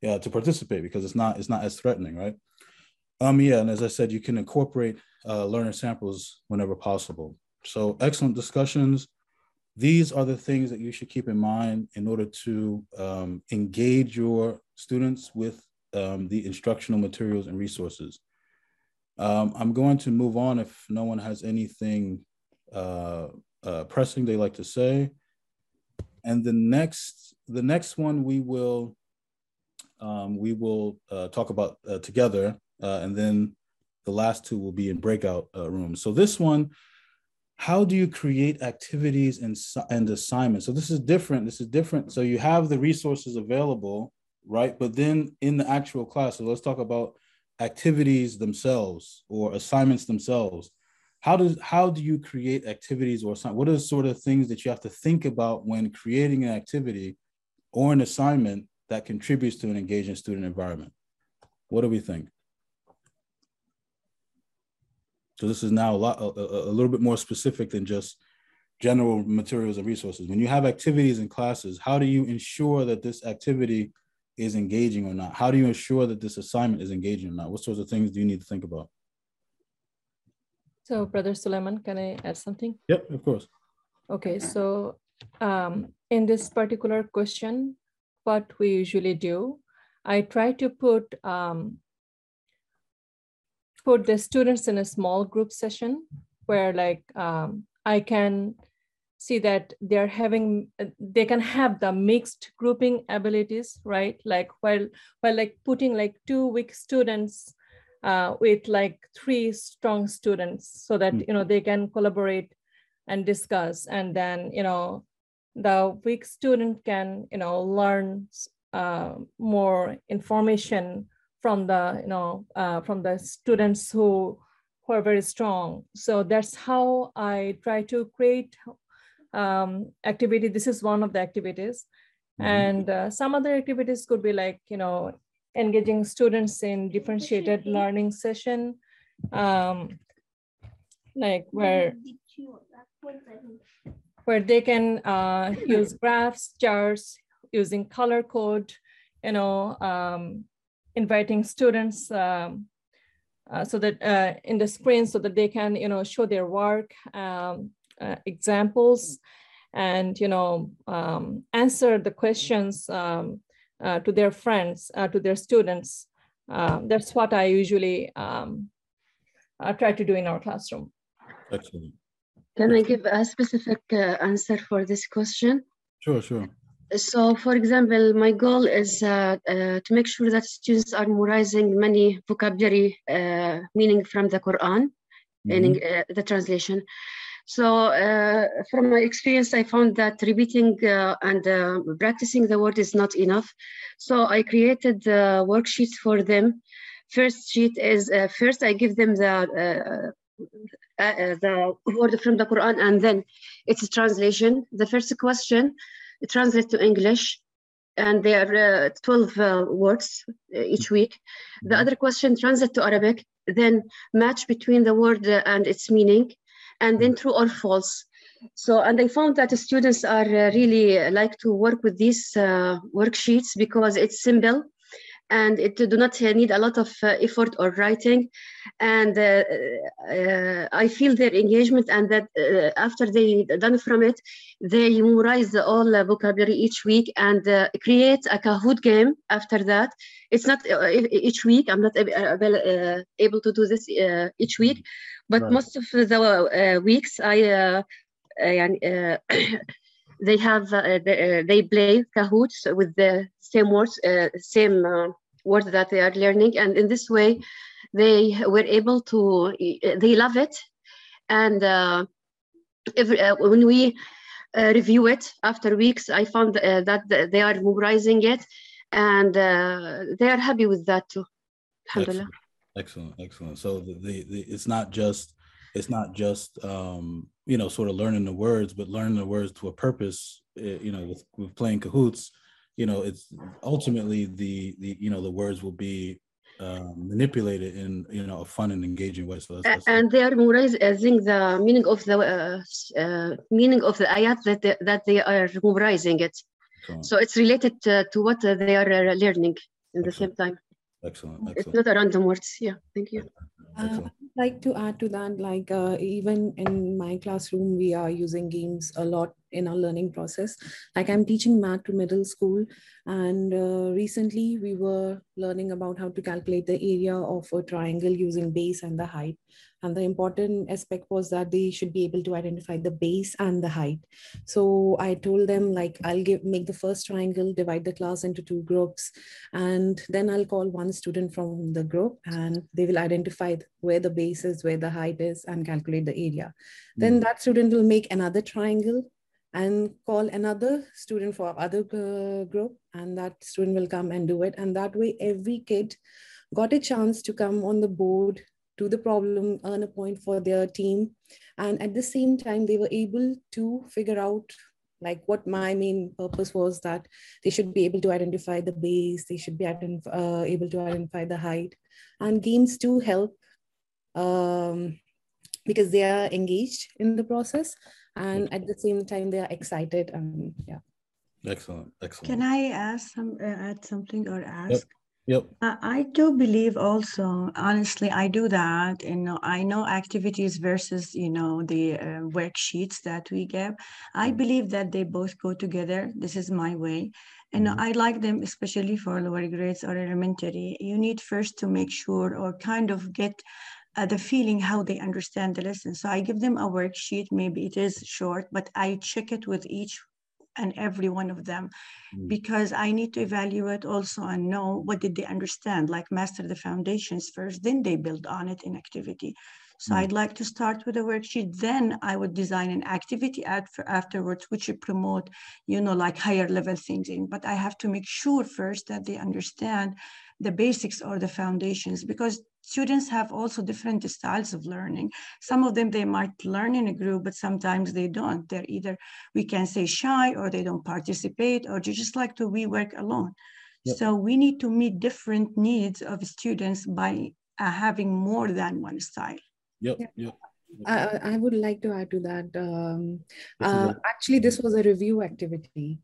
yeah, to participate because it's not it's not as threatening, right? Um, yeah, and as I said, you can incorporate uh, learner samples whenever possible. So excellent discussions these are the things that you should keep in mind in order to um, engage your students with um, the instructional materials and resources. Um, I'm going to move on if no one has anything uh, uh, pressing they like to say. And the next, the next one we will um, we will uh, talk about uh, together, uh, and then the last two will be in breakout uh, rooms. So this one how do you create activities and, and assignments? So this is different. This is different. So you have the resources available, right? But then in the actual class, so let's talk about activities themselves or assignments themselves. How does how do you create activities or what are the sort of things that you have to think about when creating an activity or an assignment that contributes to an engaging student environment? What do we think? So this is now a lot, a, a, little bit more specific than just general materials and resources. When you have activities and classes, how do you ensure that this activity is engaging or not? How do you ensure that this assignment is engaging or not? What sorts of things do you need to think about? So Brother Suleiman, can I add something? Yep, of course. Okay, so um, in this particular question, what we usually do, I try to put um, put the students in a small group session where like um, I can see that they're having they can have the mixed grouping abilities right? Like while while like putting like two weak students uh, with like three strong students so that you know they can collaborate and discuss. And then you know the weak student can, you know, learn uh, more information from the, you know, uh, from the students who, who are very strong. So that's how I try to create um, activity. This is one of the activities. Mm-hmm. And uh, some other activities could be like, you know, engaging students in differentiated learning session, um, like where where they can uh, use graphs, charts, using color code, you know, um, inviting students um, uh, so that uh, in the screen so that they can, you know, show their work, um, uh, examples, and, you know, um, answer the questions um, uh, to their friends, uh, to their students. that's what I usually try to do in our classroom. Excellent. Can I give a specific uh, answer for this question? Sure, sure. So, for example, my goal is uh, uh, to make sure that students are memorizing many vocabulary uh, meaning from the Quran, mm-hmm. meaning uh, the translation. So, uh, from my experience, I found that repeating and practicing the word is not enough. So, I created the worksheets for them. First sheet is first I give them the uh, uh, the word from the Quran and then its translation. The first question translates to English and there are uh, 12 uh, words uh, each week. The other question translate to Arabic, then match between the word uh, and its meaning, and then true or false. So, and I found that the students are really like to work with these worksheets because it's simple and it do not need a lot of uh, effort or writing and uh, uh, i feel their engagement and that uh, after they done from it they memorize all vocabulary each week and uh, create a kahoot game after that it's not uh, each week i'm not able to do this each week but right. most of the weeks i they have they, they play Kahoot with the same words, same words that they are learning. And in this way they were able to they love it. And uh, uh, when we uh, review it after weeks i found uh, that they are memorizing it. And uh, they are happy with that too. Excellent. Excellent, excellent. so the, the, the, it's not just it's not just um, you know sort of learning the words but learning the words to a purpose eh, you know with, with playing Kahoots you know it's ultimately the the you know the words will be um, manipulated in you know a fun and engaging way. So that's, that's and they are memorizing the meaning of the uh, uh, meaning of the ayat that they, that they are memorizing it. Excellent. So it's related to, to what they are uh, learning in the same time. Excellent. Excellent. It's not a random words. Yeah. Thank you. Uh, I'd like to add to that, like uh, even in my classroom, we are using games a lot in our learning process. Like I'm teaching math to middle school, and uh, recently we were learning about how to calculate the area of a triangle using base and the height. And the important aspect was that they should be able to identify the base and the height. So I told them like, I'll give make the first triangle, divide the class into two groups, and then I'll call one student from the group and they will identify where the base is, where the height is, and calculate the area. Mm. Then that student will make another triangle and call another student for other uh, group and that student will come and do it and that way every kid got a chance to come on the board do the problem, earn a point for their team. And at the same time, they were able to figure out like what my main purpose was that they should be able to identify the base, they should be uh, able to identify the height. And games do help um, because they are engaged in the process and at the same time they are excited and yeah excellent excellent can i ask some uh, add something or ask yep. Yep. Uh, I do believe also, honestly, I do that. You know, I know activities versus, you know, the uh, worksheets that we give. I mm. believe that they both go together. This is my way. And mm-hmm. I like them, especially for lower grades or elementary. You need first to make sure or kind of get uh, the feeling how they understand the lesson. So I give them a worksheet. Maybe it is short, but I check it with each and every one of them mm. because I need to evaluate also and know what did they understand, like master the foundations first, then they build on it in activity. So mm. I'd like to start with a worksheet. Then I would design an activity afterwards, which would promote, you know, like higher level things in. But I have to make sure first that they understand the basics or the foundations because students have also different styles of learning. Some of them, they might learn in a group, but sometimes they don't. They're either, we can say shy or they don't participate or they just like to we work alone. Yep. So we need to meet different needs of students by uh, having more than one style. Yep, yep. yep. I, I would like to add to that. Um, uh, actually, this was a review activity.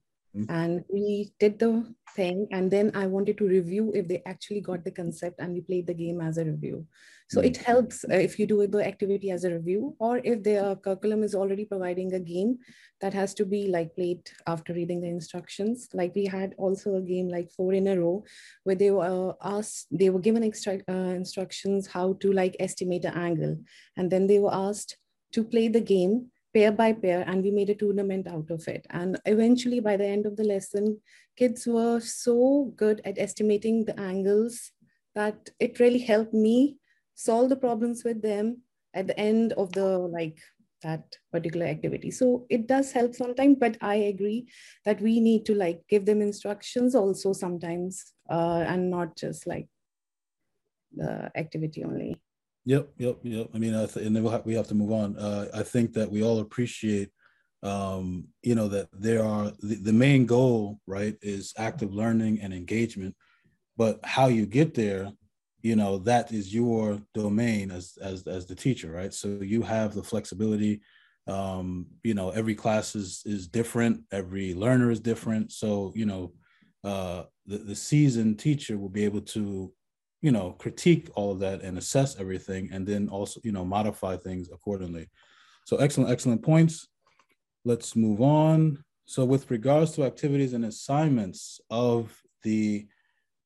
And we did the thing, and then I wanted to review if they actually got the concept, and we played the game as a review. So it helps uh, if you do the activity as a review, or if the curriculum is already providing a game that has to be like played after reading the instructions. Like we had also a game like four in a row, where they were asked, they were given extra uh, instructions how to like estimate an angle, and then they were asked to play the game pair by pair and we made a tournament out of it. And eventually by the end of the lesson kids were so good at estimating the angles that it really helped me solve the problems with them at the end of the like that particular activity. So it does help sometimes but i agree that we need to like give them instructions also sometimes uh, and not just like the activity only Yep, yep, yep. I mean, I th- and we'll ha- we have to move on. Uh, I think that we all appreciate, um, you know, that there are the, the main goal, right, is active learning and engagement. But how you get there, you know, that is your domain as as as the teacher, right? So you have the flexibility. Um, you know, every class is is different. Every learner is different. So you know, uh, the the seasoned teacher will be able to you know critique all of that and assess everything and then also you know modify things accordingly. So excellent excellent points. Let's move on. So with regards to activities and assignments of the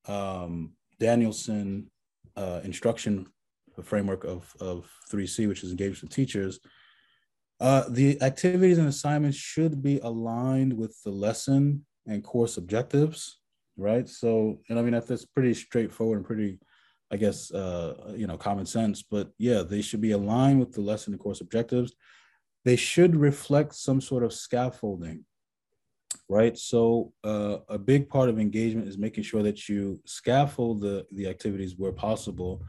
um, danielson uh, instruction framework of, of 3c which is engaged with teachers uh, the activities and assignments should be aligned with the lesson and course objectives right? So, and I mean, that's pretty straightforward and pretty, I guess, uh, you know, common sense. But yeah, they should be aligned with the lesson and course objectives. They should reflect some sort of scaffolding, right? So, uh, a big part of engagement is making sure that you scaffold the the activities where possible,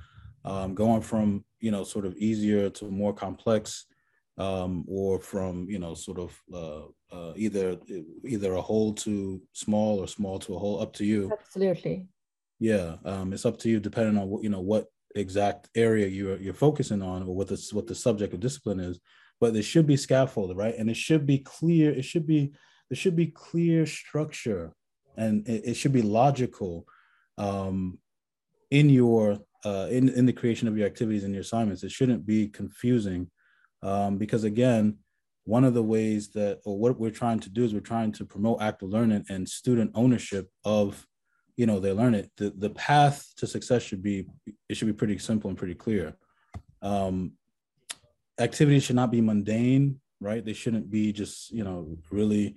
um, going from you know sort of easier to more complex um, or from you know sort of uh, uh, either either a whole to small or small to a whole up to you. Absolutely. Yeah um, it's up to you depending on what you know what exact area you're you're focusing on or what the what the subject of discipline is but there should be scaffolded right? And it should be clear it should be there should be clear structure and it, it should be logical um, in your uh, in in the creation of your activities and your assignments. It shouldn't be confusing um, because again, one of the ways that, or what we're trying to do is we're trying to promote active learning and student ownership of, you know, they learn it. The, the path to success should be, it should be pretty simple and pretty clear. Um, activities should not be mundane, right? They shouldn't be just, you know, really,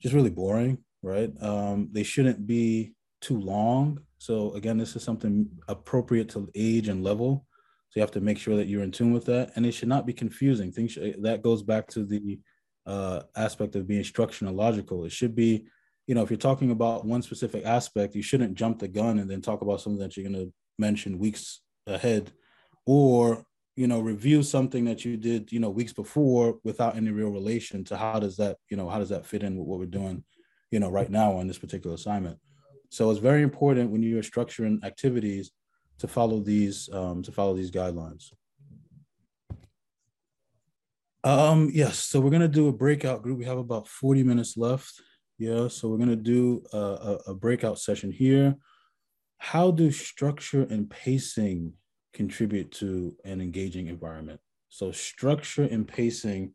just really boring, right? Um, they shouldn't be too long. So again, this is something appropriate to age and level. So you have to make sure that you're in tune with that, and it should not be confusing. Things that goes back to the uh, aspect of being structural logical. It should be, you know, if you're talking about one specific aspect, you shouldn't jump the gun and then talk about something that you're going to mention weeks ahead, or you know, review something that you did, you know, weeks before without any real relation to how does that, you know, how does that fit in with what we're doing, you know, right now on this particular assignment. So it's very important when you're structuring activities to follow these um, to follow these guidelines. Um, yes, so we're gonna do a breakout group. We have about 40 minutes left. Yeah, so we're gonna do a, a, a breakout session here. How do structure and pacing contribute to an engaging environment? So structure and pacing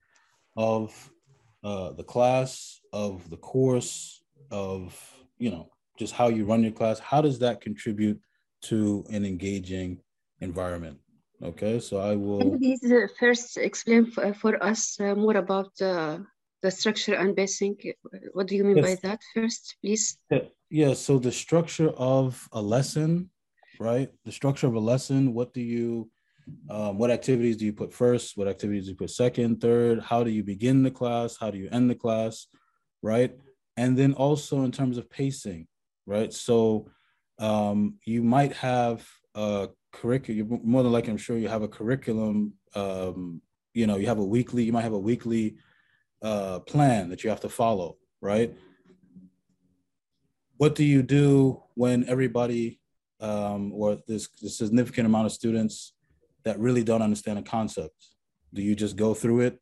of uh, the class, of the course, of you know just how you run your class. How does that contribute to an engaging environment. Okay, so I will. Can you please first explain for, for us uh, more about uh, the structure and pacing? What do you mean yes. by that first, please? Yeah. yeah, so the structure of a lesson, right? The structure of a lesson, what do you, Um, what activities do you put first? What activities do you put second, third? How do you begin the class? How do you end the class? Right. And then also in terms of pacing, right? So um, you might have a curriculum, more than likely, I'm sure you have a curriculum. Um, you know, you have a weekly, you might have a weekly uh, plan that you have to follow, right? What do you do when everybody um, or this, this significant amount of students that really don't understand a concept? Do you just go through it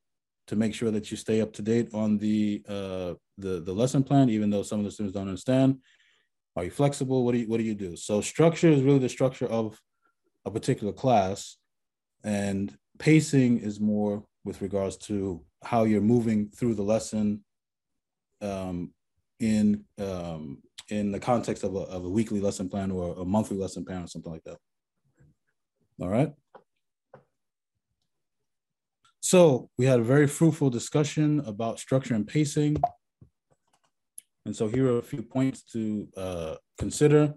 to make sure that you stay up to date on the uh, the the lesson plan, even though some of the students don't understand? Are you flexible? What do you what do you do? So structure is really the structure of a particular class, and pacing is more with regards to how you're moving through the lesson um, in um, in the context of a, of a weekly lesson plan or a monthly lesson plan or something like that. All right. So we had a very fruitful discussion about structure and pacing. And so here are a few points to uh, consider.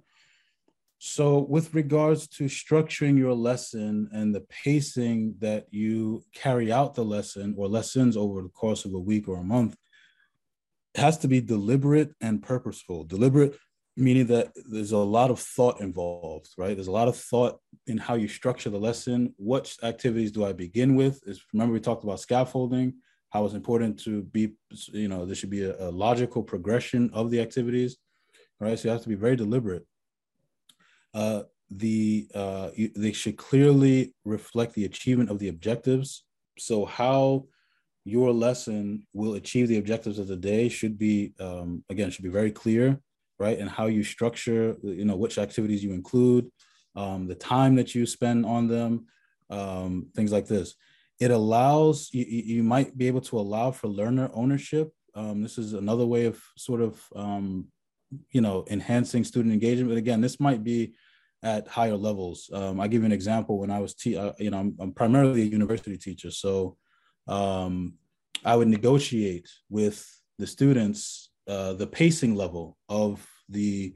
So with regards to structuring your lesson and the pacing that you carry out the lesson or lessons over the course of a week or a month, it has to be deliberate and purposeful. Deliberate meaning that there's a lot of thought involved, right? There's a lot of thought in how you structure the lesson. What activities do I begin with? Is remember we talked about scaffolding, how it's important to be, you know, there should be a, a logical progression of the activities, right? So you have to be very deliberate. Uh, the uh, they should clearly reflect the achievement of the objectives. So how your lesson will achieve the objectives of the day should be um, again should be very clear right? And how you structure, you know, which activities you include, um, the time that you spend on them, um, things like this. It allows, you, you might be able to allow for learner ownership. Um, this is another way of sort of, um, you know, enhancing student engagement. But again, this might be at higher levels. Um, I give you an example. When I was, te- uh, you know, I'm, I'm, primarily a university teacher, so um, I would negotiate with the students uh, the pacing level of the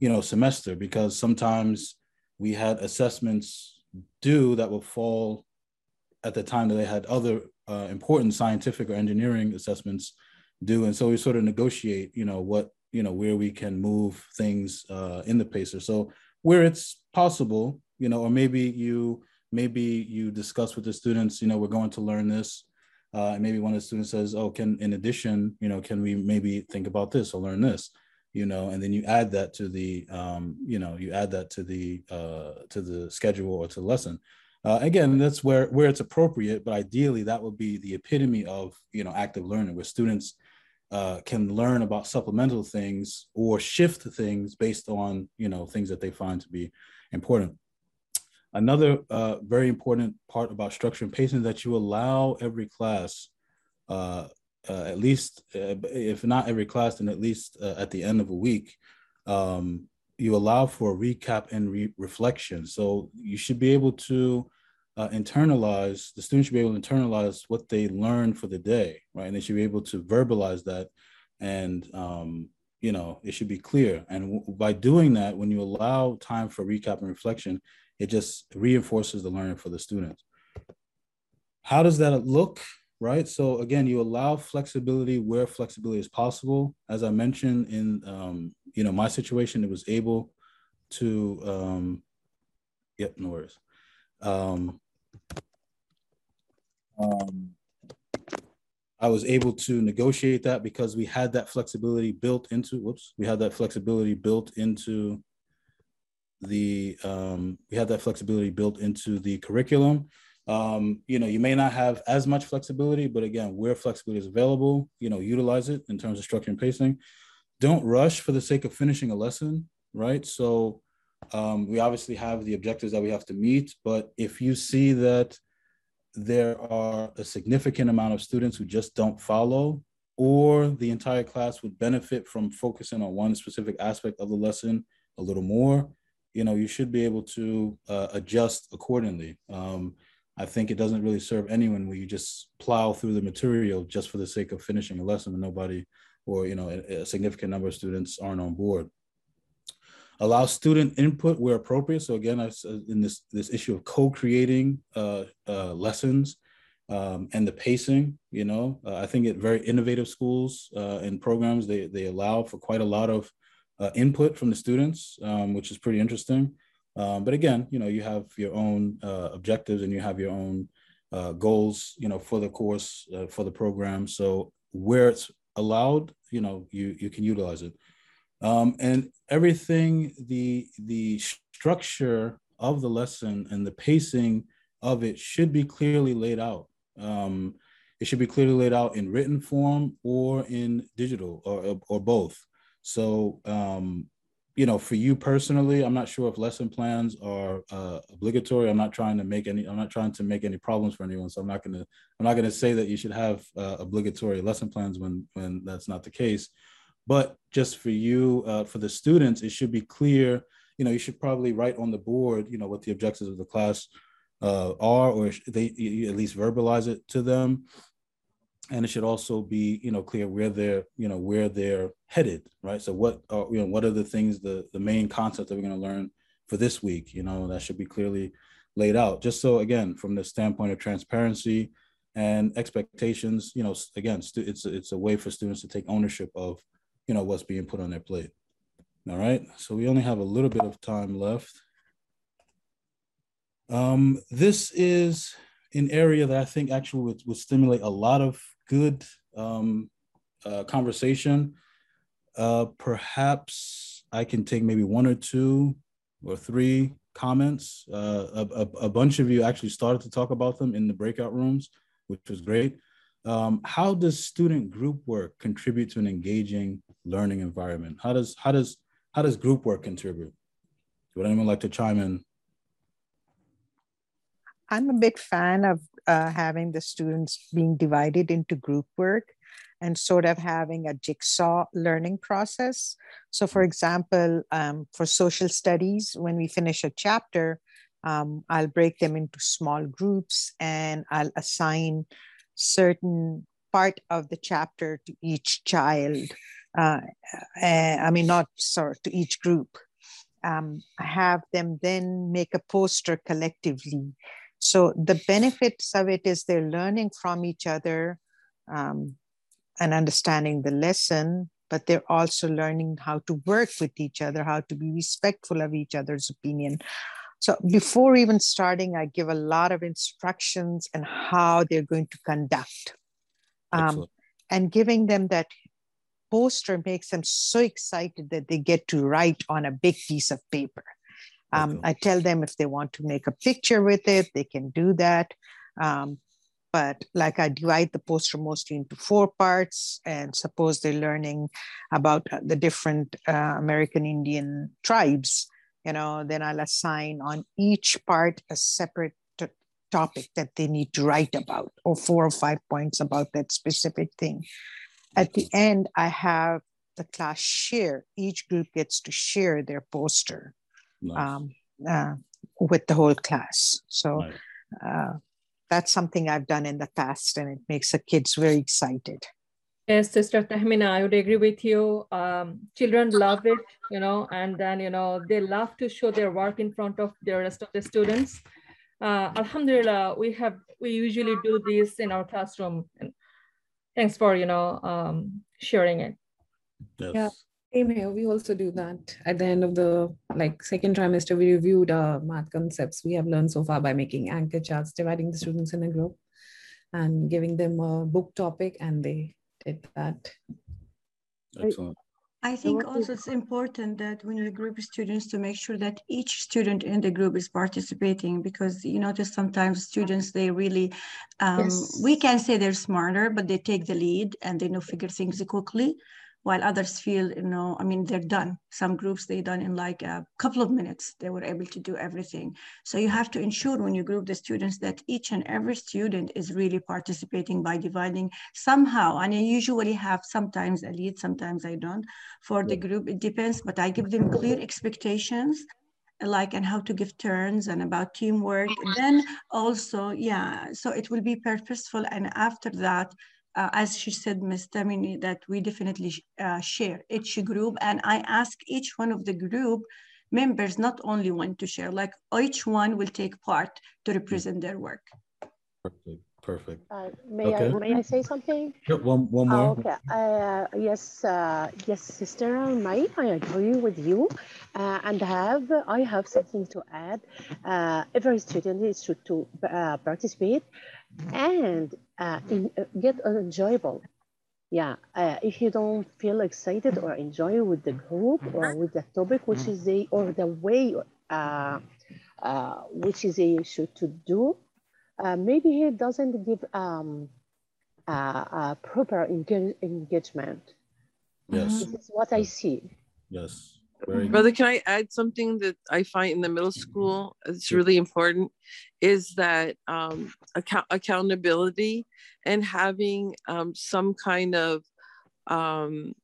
you know semester because sometimes we had assessments due that would fall at the time that they had other uh, important scientific or engineering assessments due and so we sort of negotiate you know what you know where we can move things uh, in the pacer so where it's possible you know or maybe you maybe you discuss with the students you know we're going to learn this uh, and maybe one of the students says, "Oh, can in addition, you know, can we maybe think about this or learn this?" You know, and then you add that to the, um, you know, you add that to the uh, to the schedule or to the lesson. Uh, again, that's where where it's appropriate, but ideally that would be the epitome of you know active learning, where students uh, can learn about supplemental things or shift things based on you know things that they find to be important. Another uh, very important part about structure and pacing is that you allow every class, uh, uh, at least, uh, if not every class, then at least at the end of a week, um, you allow for a recap and re reflection. So you should be able to uh, internalize, the students should be able to internalize what they learned for the day, right? And they should be able to verbalize that and um, you know, it should be clear. And by doing that, when you allow time for recap and reflection, it just reinforces the learning for the students. How does that look? Right. So again, you allow flexibility where flexibility is possible. As I mentioned in um, you know my situation, it was able to um, yep, no worries. Um, um, I was able to negotiate that because we had that flexibility built into whoops, we had that flexibility built into the um, we have that flexibility built into the curriculum. Um, you know, you may not have as much flexibility, but again, where flexibility is available, you know, utilize it in terms of structure and pacing. Don't rush for the sake of finishing a lesson, right? So um, we obviously have the objectives that we have to meet, but if you see that there are a significant amount of students who just don't follow, or the entire class would benefit from focusing on one specific aspect of the lesson a little more, you know, you should be able to uh, adjust accordingly. Um, I think it doesn't really serve anyone where you just plow through the material just for the sake of finishing a lesson and nobody or, you know, a, a significant number of students aren't on board. Allow student input where appropriate. So again, I, in this this issue of co-creating uh, uh, lessons um, and the pacing, you know, uh, I think at very innovative schools uh, and programs they they allow for quite a lot of uh, input from the students, um, which is pretty interesting. Um, but again, you know, you have your own uh, objectives and you have your own goals, you know, for the course for the program. So where it's allowed, you know, you you can utilize it. Um, and everything, the the structure of the lesson and the pacing of it should be clearly laid out. Um, it should be clearly laid out in written form or in digital or, or both. So, um, you know, for you personally, I'm not sure if lesson plans are uh, obligatory. I'm not trying to make any. I'm not trying to make any problems for anyone. So I'm not gonna. I'm not gonna say that you should have uh, obligatory lesson plans when when that's not the case. But just for you, uh, for the students, it should be clear. You know, you should probably write on the board, you know, what the objectives of the class uh, are, or they you at least verbalize it to them. And it should also be, you know, clear where they're, you know, where they're headed, right? So what are, you know, what are the things, the the main concepts that we're going to learn for this week? You know, that should be clearly laid out. Just so again, from the standpoint of transparency and expectations, you know, again, it's it's a way for students to take ownership of you know, what's being put on their plate. All right, so we only have a little bit of time left. Um, this is an area that I think actually would, would stimulate a lot of good um, uh, conversation. Uh, perhaps I can take maybe one or two or three comments. Uh, a, a, a bunch of you actually started to talk about them in the breakout rooms, which was great. Um, how does student group work contribute to an engaging learning environment? How does how does how does group work contribute? Would anyone like to chime in? I'm a big fan of uh, having the students being divided into group work and sort of having a jigsaw learning process. So, for example, um, for social studies, when we finish a chapter, um, I'll break them into small groups and I'll assign certain part of the chapter to each child. Uh, uh, I mean, not sorry, to each group. Um, have them then make a poster collectively. So the benefits of it is they're learning from each other um, and understanding the lesson, but they're also learning how to work with each other, how to be respectful of each other's opinion, so before even starting, I give a lot of instructions and how they're going to conduct. Um, and giving them that poster makes them so excited that they get to write on a big piece of paper. Um, I tell them if they want to make a picture with it, they can do that. Um, but like I divide the poster mostly into four parts, and suppose they're learning about uh, the different uh, American Indian tribes you know, then I'll assign on each part a separate t- topic that they need to write about, or four or five points about that specific thing. At the end, I have the class share. Each group gets to share their poster nice. um, uh, with the whole class. So nice. uh, that's something I've done in the past, and it makes the kids very excited. Yes, Sister Tahmina, I would agree with you. Um, children love it, you know, and then, you know, they love to show their work in front of the rest of the students. Uh, Alhamdulillah, we have, we usually do this in our classroom. And thanks for, you know, um, sharing it. Yes. Yeah. Same here. We also do that at the end of the like second trimester. We reviewed our math concepts we have learned so far by making anchor charts, dividing the students in a group, and giving them a book topic, and they did that. Excellent. I think also it's important that when you group students to make sure that each student in the group is participating because you notice sometimes students they really um, yes. we can say they're smarter but they take the lead and they know figure things quickly while others feel you know i mean they're done. Some groups they done in like a couple of minutes. They were able to do everything. So you have to ensure when you group the students that each and every student is really participating by dividing somehow. And i usually have sometimes a lead sometimes i don't for the group. It depends but i give them clear expectations like and how to give turns and about teamwork. Mm-hmm. Then also yeah so it will be purposeful. And after that uh, as she said, Ms. Tahmina, that we definitely uh, share each group. And I ask each one of the group members, not only one to share, like each one will take part to represent their work. Perfect. Perfect. Uh, may okay. I may I say something? Sure. One one more. Oh, okay. Uh, yes, uh, yes, Sister May, I agree with you, uh, and have I have something to add. Uh, every student is to, to uh, participate and Uh, in, uh, get enjoyable. Yeah, uh, if you don't feel excited or enjoy with the group or with the topic, which is the or the way, which is a should to do uh, maybe he doesn't give um, a proper engage engagement. Yes. This is what I see. Yes. Very Brother, can I add something that I find in the middle school? It's really important is that um, account accountability and having um, some kind of um,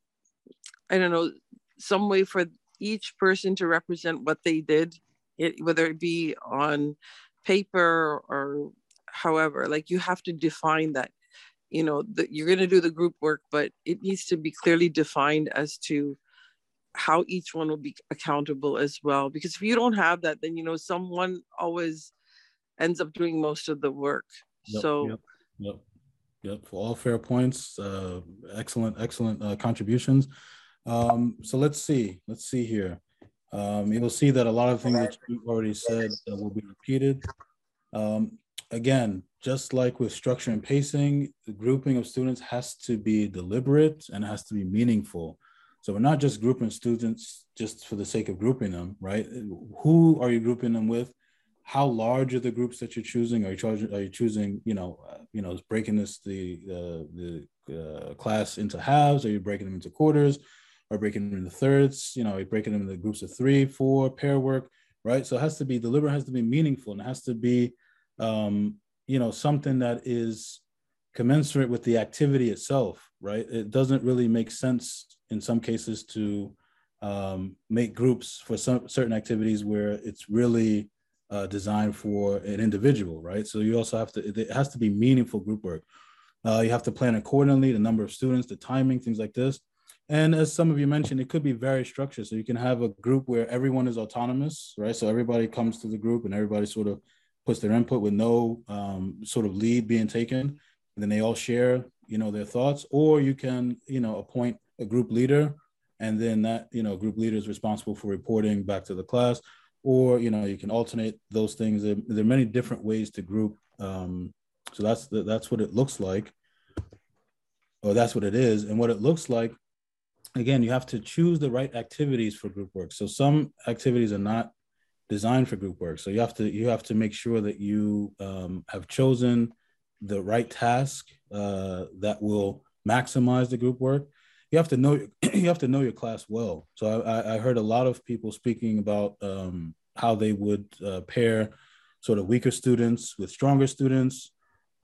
I don't know some way for each person to represent what they did, it, whether it be on paper or however like you have to define that. You know that you're going to do the group work but it needs to be clearly defined as to how each one will be accountable as well because if you don't have that then you know someone always ends up doing most of the work. Yep, so yep, yep yep. For all fair points uh excellent excellent uh, contributions. Um so let's see let's see here. Um you'll see that a lot of things that you already said uh, will be repeated. Um again, just like with structure and pacing, the grouping of students has to be deliberate and has to be meaningful. So we're not just grouping students just for the sake of grouping them, right? Who are you grouping them with? How large are the groups that you're choosing? Are you charging? Are you choosing? You know, uh, you know, breaking this the uh, the uh, class into halves? Are you breaking them into quarters? Are breaking them into thirds? You know, are you breaking them into groups of three, four, pair work, right? So it has to be deliberate, has to be meaningful, and it has to be um, you know, something that is commensurate with the activity itself, right? It doesn't really make sense in some cases to um, make groups for some certain activities where it's really uh, designed for an individual, right? So you also have to, it has to be meaningful group work. Uh, you have to plan accordingly, the number of students, the timing, things like this. And as some of you mentioned, it could be very structured. So you can have a group where everyone is autonomous, right? So everybody comes to the group and everybody sort of puts their input with no um, sort of lead being taken. Then they all share, you know, their thoughts. Or you can, you know, appoint a group leader, and then that, you know, group leader is responsible for reporting back to the class. Or you know, you can alternate those things. There, there are many different ways to group. Um, so that's the, that's what it looks like, or that's what it is. And what it looks like, again, you have to choose the right activities for group work. So some activities are not designed for group work. So you have to you have to make sure that you um, have chosen the right task uh, that will maximize the group work. You have to know you have to know your class well. So I, I heard a lot of people speaking about um, how they would uh, pair sort of weaker students with stronger students,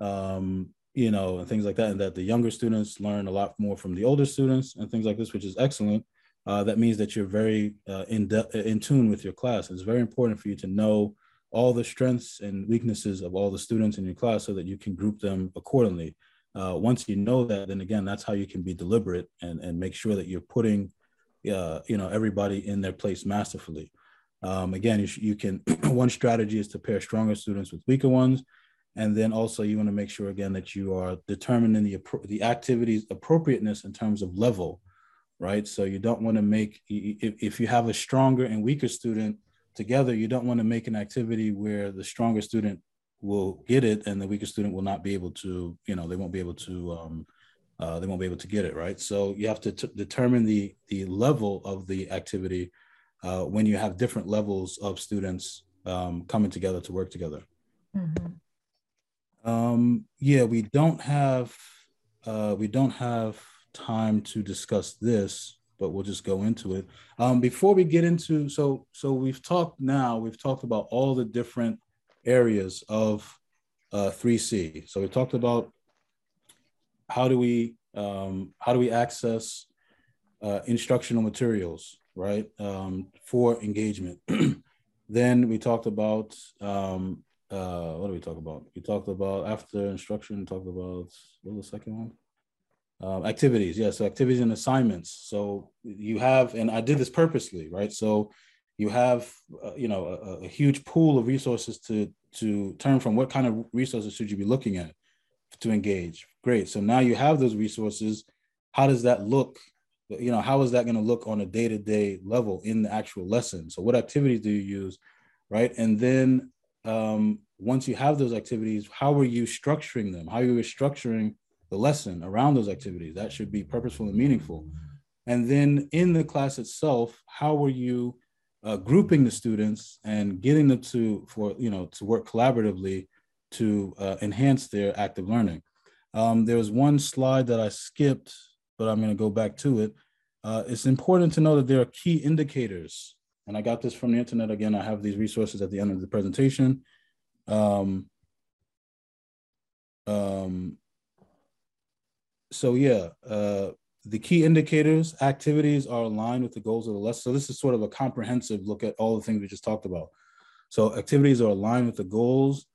um, you know, and things like that, and that the younger students learn a lot more from the older students and things like this, which is excellent uh, that means that you're very uh, in, de- in tune with your class. It's very important for you to know all the strengths and weaknesses of all the students in your class so that you can group them accordingly. Uh, once you know that, then again, that's how you can be deliberate and, and make sure that you're putting, uh, you know, everybody in their place masterfully. Um, again, you, you can, one strategy is to pair stronger students with weaker ones. And then also you want to make sure again that you are determining the, the activities appropriateness in terms of level right? So you don't want to make, if, if you have a stronger and weaker student together, you don't want to make an activity where the stronger student will get it and the weaker student will not be able to, you know, they won't be able to, um, uh, they won't be able to get it, right? So you have to t- determine the, the level of the activity uh, when you have different levels of students um, coming together to work together. Mm-hmm. Um, yeah, we don't have, uh, we don't have time to discuss this, but we'll just go into it. Um, before we get into, so so we've talked now, we've talked about all the different areas of uh, 3C. So we talked about how do we um, how do we access uh, instructional materials, right, um, for engagement. then we talked about um, uh, what do we talk about? We talked about after instruction. Talked about what was the second one? Uh, activities. Yeah, so activities and assignments. So you have, and I did this purposely, right? So you have, uh, you know, a, a, huge pool of resources to to turn from. What kind of resources should you be looking at to engage? Great. So now you have those resources. How does that look? You know, how is that going to look on a day to day level in the actual lesson? So what activities do you use, right? And then um, once you have those activities, how are you structuring them? How are you structuring the lesson around those activities? That should be purposeful and meaningful. And then in the class itself, how were you uh, grouping the students and getting them to for you know to work collaboratively to uh, enhance their active learning? Um, there was one slide that I skipped, but I'm going to go back to it. Uh, it's important to know that there are key indicators, and I got this from the internet. Again, I have these resources at the end of the presentation. Um, um, so yeah, uh, the key indicators, activities are aligned with the goals of the lesson. So this is sort of a comprehensive look at all the things we just talked about. So activities are aligned with the goals.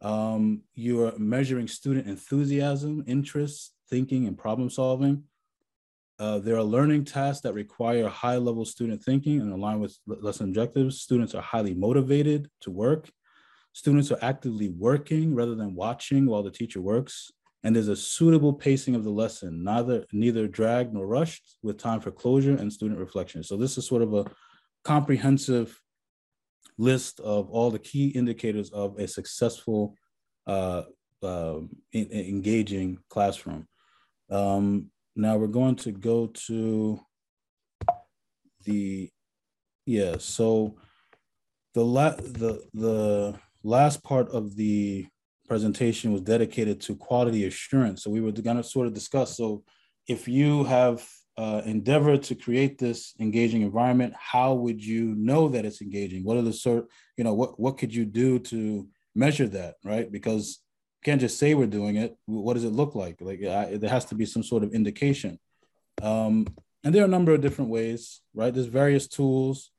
Um, you are measuring student enthusiasm, interest, thinking, and problem solving. Uh, there are learning tasks that require high level student thinking and align with lesson objectives. Students are highly motivated to work. Students are actively working rather than watching while the teacher works. And there's a suitable pacing of the lesson, neither, neither dragged nor rushed, with time for closure and student reflection. So this is sort of a comprehensive list of all the key indicators of a successful uh, uh, in, in engaging classroom. Um, now we're going to go to the, yeah, so the, la the, the last part of the presentation was dedicated to quality assurance. So we were going to sort of discuss. So if you have uh, endeavored to create this engaging environment, how would you know that it's engaging? What are the sort, you know, what what could you do to measure that, right? Because you can't just say we're doing it. What does it look like? Like I, there has to be some sort of indication. Um, and there are a number of different ways, right? There's various tools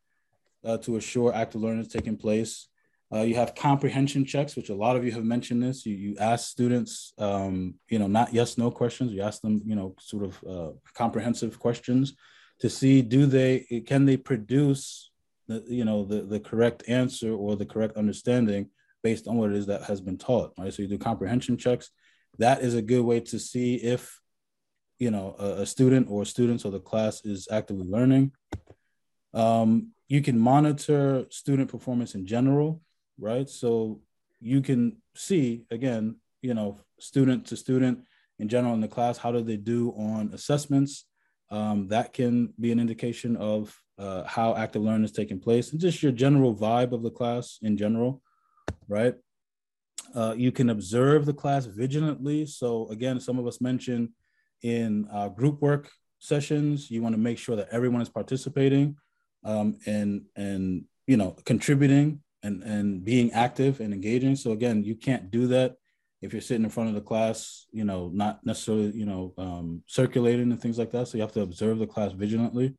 uh, to assure active learning is taking place. Uh, you have comprehension checks, which a lot of you have mentioned this. You, you ask students, um, you know, not yes, no questions. You ask them, you know, sort of uh, comprehensive questions to see do they can they produce the you know the the correct answer or the correct understanding based on what it is that has been taught. Right. So you do comprehension checks. That is a good way to see if you know a, a student or students or the class is actively learning. Um, you can monitor student performance in general right? So you can see again, you know, student to student in general in the class, how do they do on assessments? Um, that can be an indication of uh, how active learning is taking place and just your general vibe of the class in general, right? Uh, you can observe the class vigilantly. So again, some of us mentioned in uh, group work sessions, you want to make sure that everyone is participating um, and and you know contributing and and being active and engaging. So again, you can't do that if you're sitting in front of the class, you know, not necessarily, you know, um, circulating and things like that. So you have to observe the class vigilantly.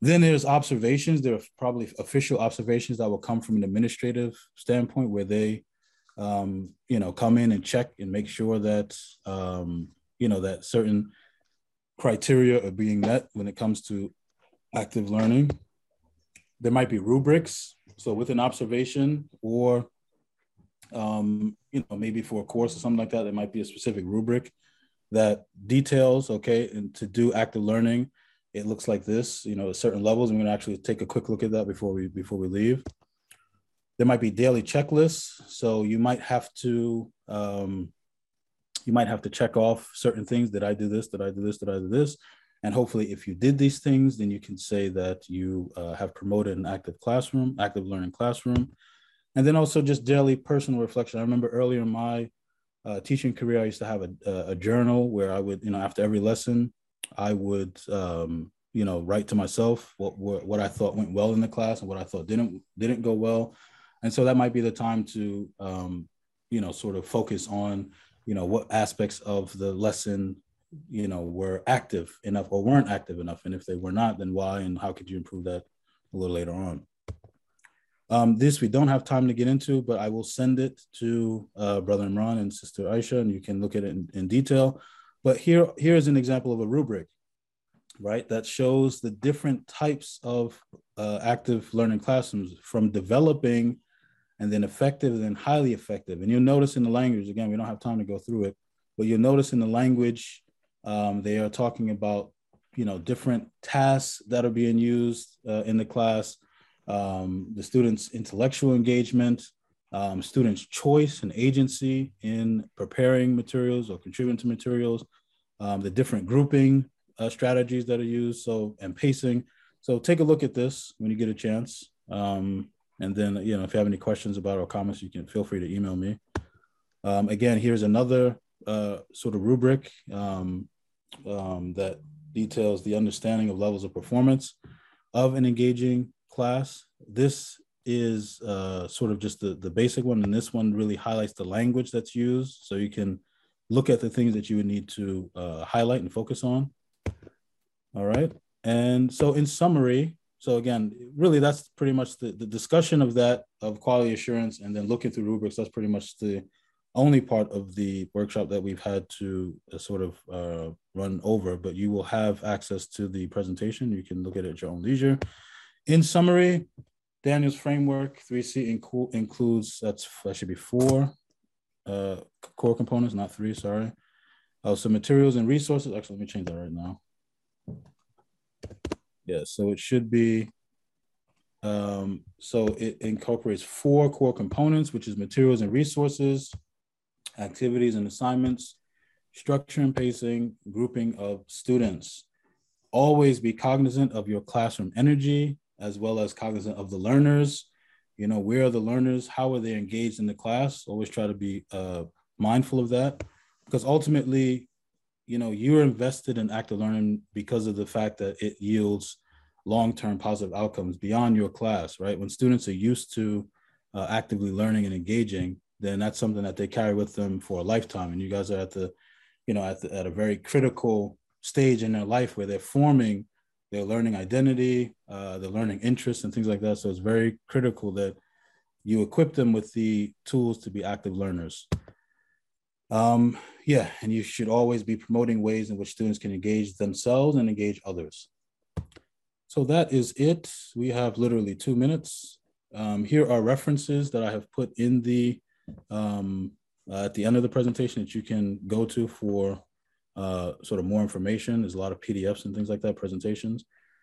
Then there's observations. There are probably official observations that will come from an administrative standpoint where they, um, you know, come in and check and make sure that, um, you know, that certain criteria are being met when it comes to active learning. There might be rubrics so with an observation or um, you know, maybe for a course or something like that, there might be a specific rubric that details, okay, and to do active learning, it looks like this, you know, at certain levels. I'm gonna actually take a quick look at that before we before we leave. There might be daily checklists. So you might have to um, you might have to check off certain things. Did I do this? Did I do this? Did I do this? And hopefully, if you did these things, then you can say that you uh, have promoted an active classroom, active learning classroom. And then also just daily personal reflection. I remember earlier in my uh, teaching career, I used to have a, a, journal where I would, you know, after every lesson, I would, um, you know, write to myself what, what, what I thought went well in the class and what I thought didn't didn't go well. And so that might be the time to, um, you know, sort of focus on, you know, what aspects of the lesson you know were active enough or weren't active enough and if they were not then why and how could you improve that a little later on um, this we don't have time to get into but i will send it to uh, brother imran and sister aisha and you can look at it in, in detail But here, here's an example of a rubric, right? That shows the different types of uh, active learning classrooms from developing and then effective and then highly effective. And you'll notice in the language, again, we don't have time to go through it, but you'll notice in the language, um, they are talking about, you know, different tasks that are being used uh, in the class, um, the students' intellectual engagement, um, students' choice and agency in preparing materials or contributing to materials, um, the different grouping uh, strategies that are used, so and pacing. So take a look at this when you get a chance. Um, and then, you know, if you have any questions about or comments, you can feel free to email me. Um, again, here's another uh, sort of rubric um, um, that details the understanding of levels of performance of an engaging class. This is uh, sort of just the, the basic one, and this one really highlights the language that's used, so you can look at the things that you would need to uh, highlight and focus on. All right, and so in summary, so again, really that's pretty much the, the discussion of that of quality assurance and then looking through rubrics. That's pretty much the only part of the workshop that we've had to uh, sort of uh, run over, but you will have access to the presentation. You can look at it at your own leisure. In summary, Danielson framework 3C inc includes, that's, that should be four uh, core components, not three, sorry. Uh, so materials and resources, actually, let me change that right now. Yeah, so it should be, um, so it incorporates four core components, which is materials and resources, activities and assignments, structure and pacing, grouping of students. Always be cognizant of your classroom energy, as well as cognizant of the learners. You know, where are the learners? How are they engaged in the class? Always try to be uh, mindful of that because ultimately you know you're invested in active learning because of the fact that it yields long-term positive outcomes beyond your class right when students are used to uh, actively learning and engaging then that's something that they carry with them for a lifetime and you guys are at the you know at, the, at a very critical stage in their life where they're forming their learning identity uh, their learning interests and things like that so it's very critical that you equip them with the tools to be active learners um, yeah, and you should always be promoting ways in which students can engage themselves and engage others. So that is it. We have literally two minutes. Um, here are references that I have put in the um, uh, at the end of the presentation that you can go to for uh, sort of more information. There's a lot of PDFs and things like that, presentations.